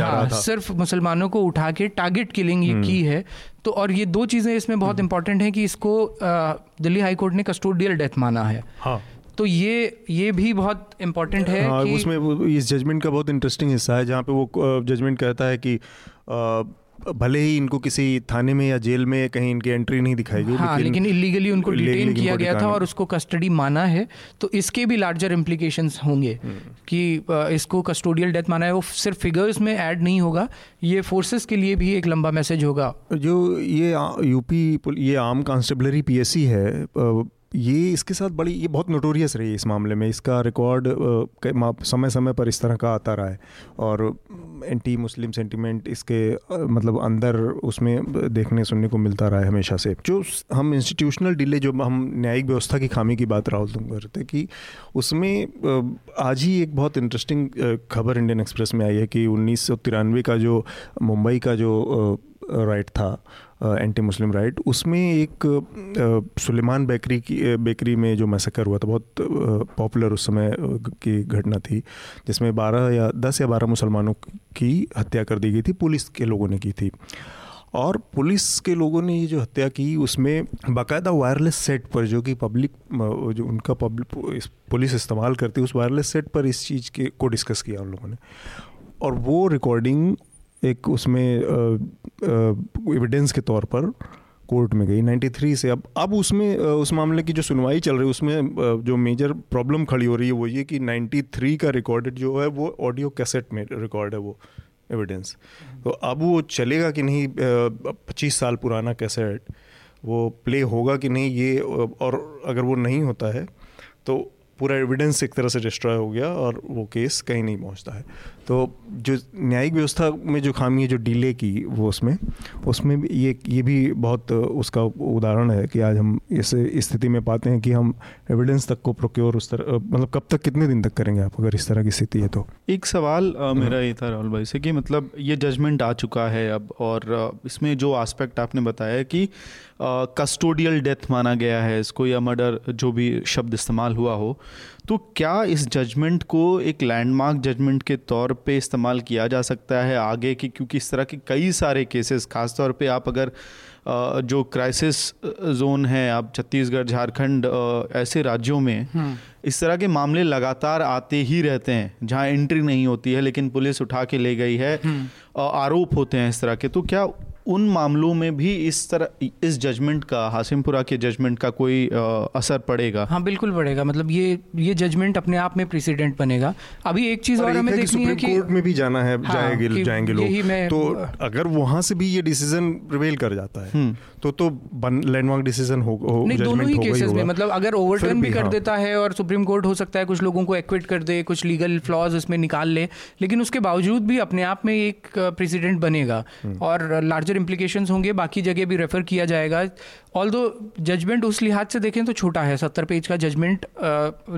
हाँ, सिर्फ़ मुसलमानों को उठा के टारगेट किलिंग ये की हम्म। है। तो और ये दो चीज़ें इसमें बहुत इंपॉर्टेंट हैं कि इसको दिल्ली हाईकोर्ट ने कस्टोडियल डेथ माना है। हाँ। तो ये ये भी बहुत इम्पोर्टेंट है हाँ, कि उसमें इस जजमेंट का बहुत इंटरेस्टिंग हिस्सा है जहाँ पे वो जजमेंट कहता है कि भले ही इनको किसी थाने में या जेल में कहीं इनकी एंट्री नहीं दिखाई गई हाँ, लेकिन, इलीगली उनको डिटेन किया गया था और उसको कस्टडी माना है। तो इसके भी लार्जर इम्प्लीकेशंस होंगे हम्म। कि इसको कस्टोडियल डेथ माना है। वो सिर्फ़ फिगर्स में ऐड नहीं होगा ये फोर्सेस के लिए भी एक लंबा मैसेज होगा। जो ये यूपी ये आम कांस्टेबलरी पीएससी है ये इसके साथ बड़ी, ये बहुत नोटोरियस रही इस मामले में। इसका रिकॉर्ड समय समय पर इस तरह का आता रहा है। और एंटी मुस्लिम सेंटिमेंट इसके मतलब अंदर उसमें देखने सुनने को मिलता रहा है हमेशा से। जो हम इंस्टीट्यूशनल डिले जो हम न्यायिक व्यवस्था की खामी की बात राहुल तुम करते कि उसमें आज ही एक बहुत इंटरेस्टिंग खबर इंडियन एक्सप्रेस में आई है कि उन्नीस सौ तिरानवे का जो मुंबई का जो राइट था एंटी मुस्लिम राइट उसमें एक सुलेमान बेकरी की बेकरी में जो मैसेकर हुआ था, बहुत पॉपुलर उस समय की घटना थी, जिसमें 12 या 10 या 12 मुसलमानों की हत्या कर दी गई थी, पुलिस के लोगों ने की थी। और पुलिस के लोगों ने ये जो हत्या की, उसमें बाकायदा वायरलेस सेट पर जो कि पब्लिक जो उनका पब्लिक पुलिस इस्तेमाल करती, उस वायरलेस सेट पर इस चीज़ के, को डिस्कस किया उन लोगों ने। और वो रिकॉर्डिंग एक उसमें एविडेंस के तौर पर कोर्ट में गई। 93 से अब अब उसमें उस मामले की जो सुनवाई चल रही है, उसमें जो मेजर प्रॉब्लम खड़ी हो रही है, वो ये कि 93 का रिकॉर्डेड जो है, वो ऑडियो कैसेट में रिकॉर्ड है वो एविडेंस तो अब वो चलेगा कि नहीं पच्चीस साल पुराना कैसेट वो प्ले होगा कि नहीं, ये और अगर वो नहीं होता है तो पूरा एविडेंस एक तरह से डिस्ट्रॉय हो गया और वो केस कहीं नहीं पहुँचता है। तो जो न्यायिक व्यवस्था में जो खामी है जो डिले की वो उसमें उसमें भी ये ये भी बहुत उसका उदाहरण है कि आज हम इस स्थिति में पाते हैं कि हम एविडेंस तक को प्रोक्योर उस तरह मतलब कब तक कितने दिन तक करेंगे आप अगर इस तरह की स्थिति है तो? एक सवाल आ, मेरा ये था राहुल भाई से कि मतलब ये जजमेंट आ चुका है अब और इसमें जो आस्पेक्ट आपने बताया कि कस्टोडियल डेथ माना गया है इसको या मर्डर जो भी शब्द इस्तेमाल हुआ हो तो क्या इस जजमेंट को एक लैंडमार्क जजमेंट के तौर पे इस्तेमाल किया जा सकता है आगे की क्योंकि इस तरह के कई सारे केसेस खासतौर पे आप अगर जो क्राइसिस जोन है आप छत्तीसगढ़ झारखंड ऐसे राज्यों में हम्म। इस तरह के मामले लगातार आते ही रहते हैं जहाँ एंट्री नहीं होती है लेकिन पुलिस उठा के ले गई है हम्म। आरोप होते हैं इस तरह के तो क्या उन मामलों में भी इस तरह इस जजमेंट का हासिमपुरा के जजमेंट का कोई आ, असर पड़ेगा? हाँ बिल्कुल पड़ेगा। मतलब ये ये जजमेंट अपने आप में प्रेसिडेंट बनेगा। अभी एक चीज़ और, और हमें देखनी है कि कोर्ट में भी जाना है हाँ, जाएँगे जाएँगे लोग। तो अगर वहाँ से भी ये डिसीज़न प्रिवेल कर जाता है हम्म। तो तो लैंडमार्क डिसीज़न हो, हो नहीं दोनों ही केसेस में मतलब अगर ओवरटर्न भी, भी कर हाँ। देता है और सुप्रीम कोर्ट हो सकता है कुछ लोगों को एक्विट कर दे कुछ लीगल फ्लॉज इसमें निकाल ले लेकिन उसके बावजूद भी अपने आप में एक प्रेसिडेंट बनेगा हम्म। और लार्जर इम्प्लीकेशन होंगे बाकी जगह भी रेफर किया जाएगा ऑल दो जजमेंट उस लिहाज से देखें तो छोटा है सत्तर पेज का जजमेंट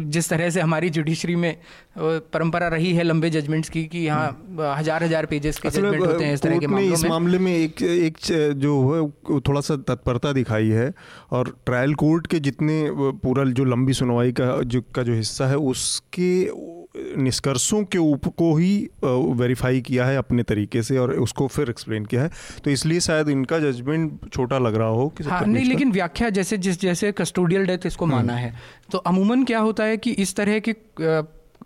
जिस तरह से हमारी जुडिशरी में परंपरा रही है लंबे जजमेंट्स की कि यहाँ हम्म। हज़ार हज़ार पेजेस के जजमेंट होते हैं इस तरह के मामलों इस मामले में एक एक जो है थोड़ा सा तत्परता दिखाई है और ट्रायल कोर्ट के जितने पूरा जो लंबी सुनवाई का जो का जो हिस्सा है उसके निष्कर्षों के ऊप को ही वेरीफाई किया है अपने तरीके से और उसको फिर एक्सप्लेन किया है तो इसलिए शायद इनका जजमेंट छोटा लग रहा हो कि हाँ, नहीं लेकिन व्याख्या जैसे जिस जैसे कस्टोडियल डेथ इसको हम्म। माना है तो अमूमन क्या होता है कि इस तरह के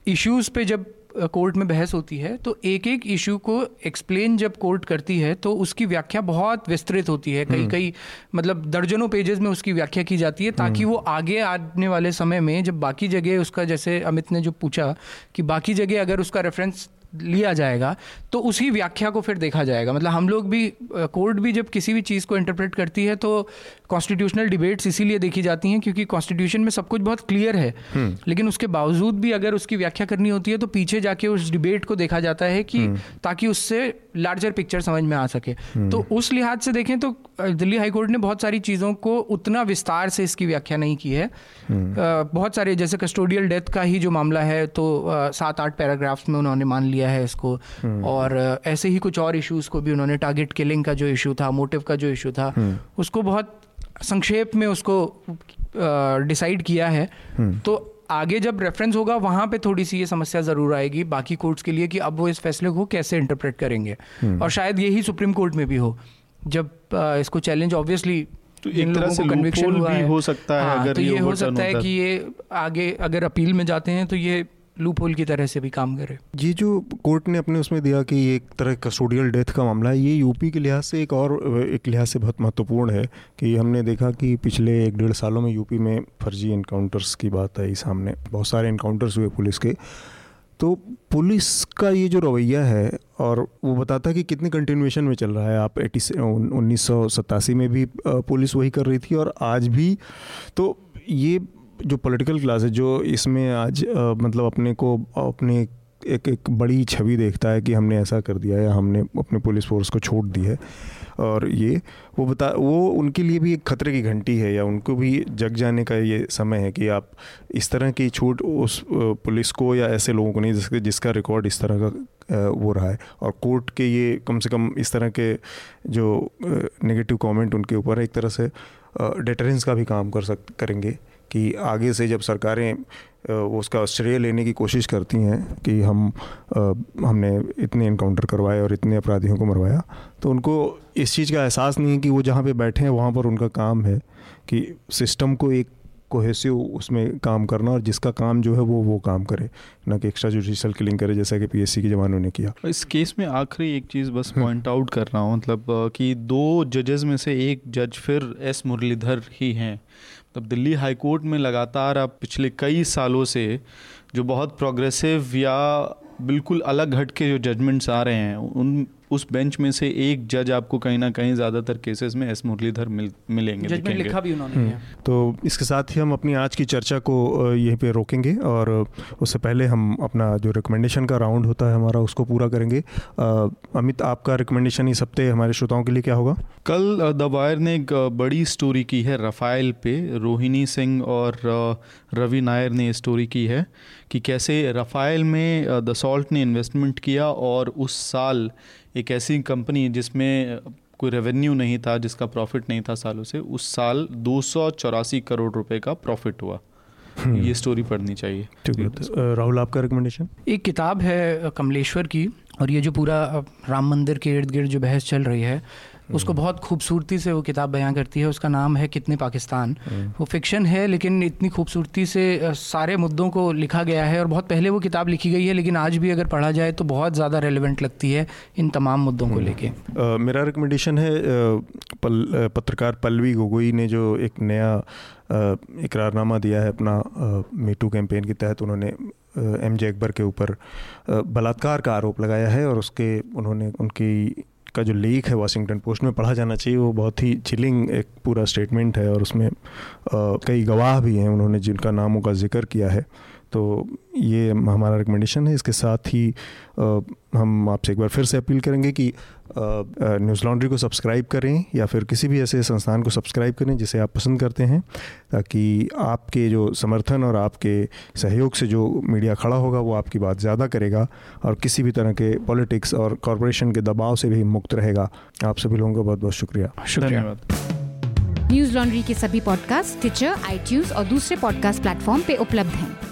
इश्यूज़ पे जब कोर्ट में बहस होती है तो एक एक इशू को एक्सप्लेन जब कोर्ट करती है तो उसकी व्याख्या बहुत विस्तृत होती है कई हम्म। कई मतलब दर्जनों पेजेस में उसकी व्याख्या की जाती है ताकि हम्म। वो आगे आने वाले समय में जब बाकी जगह उसका जैसे अमित ने जो पूछा कि बाकी जगह अगर उसका रेफरेंस लिया जाएगा तो उसी व्याख्या को फिर देखा जाएगा मतलब हम लोग भी कोर्ट भी जब किसी भी चीज़ को इंटरप्रेट करती है तो कॉन्स्टिट्यूशनल डिबेट्स इसीलिए देखी जाती हैं क्योंकि कॉन्स्टिट्यूशन में सब कुछ बहुत क्लियर है। हम्म। लेकिन उसके बावजूद भी अगर उसकी व्याख्या करनी होती है तो पीछे जाके उस डिबेट को देखा जाता है कि हम्म। ताकि उससे लार्जर पिक्चर समझ में आ सके। हम्म। तो उस लिहाज से देखें तो दिल्ली हाईकोर्ट ने बहुत सारी चीज़ों को उतना विस्तार से इसकी व्याख्या नहीं की है। बहुत सारे जैसे कस्टोडियल डेथ का ही जो मामला है तो सात आठ पैराग्राफ्स में उन्होंने मान लिया है इसको। और ऐसे ही कुछ और इश्यूज़ को भी उन्होंने टारगेट किलिंग का जो इशू था मोटिव का जो इशू था उसको बहुत संक्षेप में उसको डिसाइड किया है हम्म। तो आगे जब रेफरेंस होगा वहाँ पे थोड़ी सी ये समस्या ज़रूर आएगी बाकी कोर्ट्स के लिए कि अब वो इस फैसले को कैसे इंटरप्रेट करेंगे हम्म। और शायद यही सुप्रीम कोर्ट में भी हो जब इसको चैलेंज ऑब्वियसली तो एक तरह से कन्विक्शन हुआ भी हो सकता है हाँ, अगर तो ये, ये हो सकता है कि ये आगे अगर अपील में जाते हैं तो ये लूप होल की तरह से भी काम करे ये जो कोर्ट ने अपने उसमें दिया कि ये एक तरह कस्टोडियल डेथ का मामला है, ये यूपी के लिहाज से एक और, एक लिहाज से बहुत महत्वपूर्ण है कि हमने देखा कि पिछले एक डेढ़ सालों में यूपी में फर्जी इनकाउंटर्स की बात आई सामने, बहुत सारे इनकाउंटर्स हुए पुलिस के। तो पुलिस का ये जो रवैया है और वो बताता है कि कितने कंटिन्यूएशन में चल रहा है, आप एटी उन्नीस सौ सतासी में भी पुलिस वही कर रही थी और आज भी। तो ये जो पॉलिटिकल क्लास है जो इसमें आज आ, मतलब अपने को अपने एक एक बड़ी छवि देखता है कि हमने ऐसा कर दिया है हमने अपने पुलिस फोर्स को छोड़ दी है। और ये वो बता वो उनके लिए भी एक खतरे की घंटी है या उनको भी जग जाने का ये समय है कि आप इस तरह की छूट उस पुलिस को या ऐसे लोगों को नहीं जिसके जिसका रिकॉर्ड इस तरह का वो रहा है। और कोर्ट के ये कम से कम इस तरह के जो नेगेटिव कमेंट उनके ऊपर है एक तरह से डेटरेंस का भी काम कर सक करेंगे। कि आगे से जब सरकारें उसका श्रेय लेने की कोशिश करती हैं कि हम हमने इतने इनकाउंटर करवाए और इतने अपराधियों को मरवाया तो उनको इस चीज़ का एहसास नहीं है कि वो जहाँ पे बैठे हैं वहाँ पर उनका काम है कि सिस्टम को एक कोहेसिव उसमें काम करना और जिसका काम जो है वो वो काम करे ना कि एक्स्ट्रा जुडिशल किलिंग करे जैसा कि पीएससी के ज़मानों ने किया। इस केस में आखिरी एक चीज़ बस पॉइंट आउट कर रहा हूँ मतलब कि दो जजेस में से एक जज फिर एस मुरलीधर ही हैं। तब दिल्ली हाई कोर्ट में लगातार अब पिछले कई सालों से जो बहुत प्रोग्रेसिव या बिल्कुल अलग हट के जो जजमेंट्स आ रहे हैं, उन उस बेंच में से एक जज आपको कहीं ना कहीं ज़्यादातर केसेस में एस मुरलीधर मिल, मिलेंगे लिखा भी उन्होंने हम्म। तो इसके साथ ही हम अपनी आज की चर्चा को यहीं पे रोकेंगे और उससे पहले हम अपना जो रिकमेंडेशन का राउंड होता है हमारा उसको पूरा करेंगे। अमित आपका रिकमेंडेशन इस हफ़्ते हमारे श्रोताओं के लिए क्या होगा? कल द वायर ने एक बड़ी स्टोरी की है रफ़ाइल पे। रोहिणी सिंह और रवि नायर ने स्टोरी की है कि कैसे रफ़ाइल में द सॉल्ट ने इन्वेस्टमेंट किया और उस साल एक ऐसी कंपनी जिसमें कोई रेवेन्यू नहीं था जिसका प्रॉफिट नहीं था सालों से उस साल दो सौ चौरासी करोड़ रुपए का प्रॉफिट हुआ। हम्म। ये स्टोरी पढ़नी चाहिए। ठीक है तो, राहुल आपका रिकमेंडेशन एक किताब है कमलेश्वर की और ये जो पूरा राम मंदिर के इर्द गिर्द जो बहस चल रही है उसको बहुत खूबसूरती से वो किताब बयां करती है उसका नाम है कितने पाकिस्तान हम्म। वो फिक्शन है लेकिन इतनी खूबसूरती से सारे मुद्दों को लिखा गया है और बहुत पहले वो किताब लिखी गई है लेकिन आज भी अगर पढ़ा जाए तो बहुत ज़्यादा रेलिवेंट लगती है इन तमाम मुद्दों को हम्म। लेके मेरा रिकमेंडेशन है पल, पत्रकार पल्लवी गोगोई ने जो एक नया इकरारनामा दिया है अपना मीटू कैंपेन के तहत उन्होंने एम जे अकबर के ऊपर बलात्कार का आरोप लगाया है और उसके उन्होंने उनकी का जो लेख है वाशिंगटन पोस्ट में पढ़ा जाना चाहिए वो बहुत ही चिलिंग एक पूरा स्टेटमेंट है और उसमें आ, कई गवाह भी हैं उन्होंने जिनका नामों का ज़िक्र किया है। तो ये हमारा रिकमेंडेशन है। इसके साथ ही आ, हम आपसे एक बार फिर से अपील करेंगे कि न्यूज़ लॉन्ड्री को सब्सक्राइब करें या फिर किसी भी ऐसे संस्थान को सब्सक्राइब करें जिसे आप पसंद करते हैं ताकि आपके जो समर्थन और आपके सहयोग से जो मीडिया खड़ा होगा वो आपकी बात ज़्यादा करेगा और किसी भी तरह के पॉलिटिक्स और कॉरपोरेशन के दबाव से भी मुक्त रहेगा। आप सभी लोगों का बहुत बहुत शुक्रिया। शुक्रिया न्यूज़ लॉन्ड्री के सभी पॉडकास्ट ट्विटर आई और दूसरे पॉडकास्ट प्लेटफॉर्म पे उपलब्ध हैं।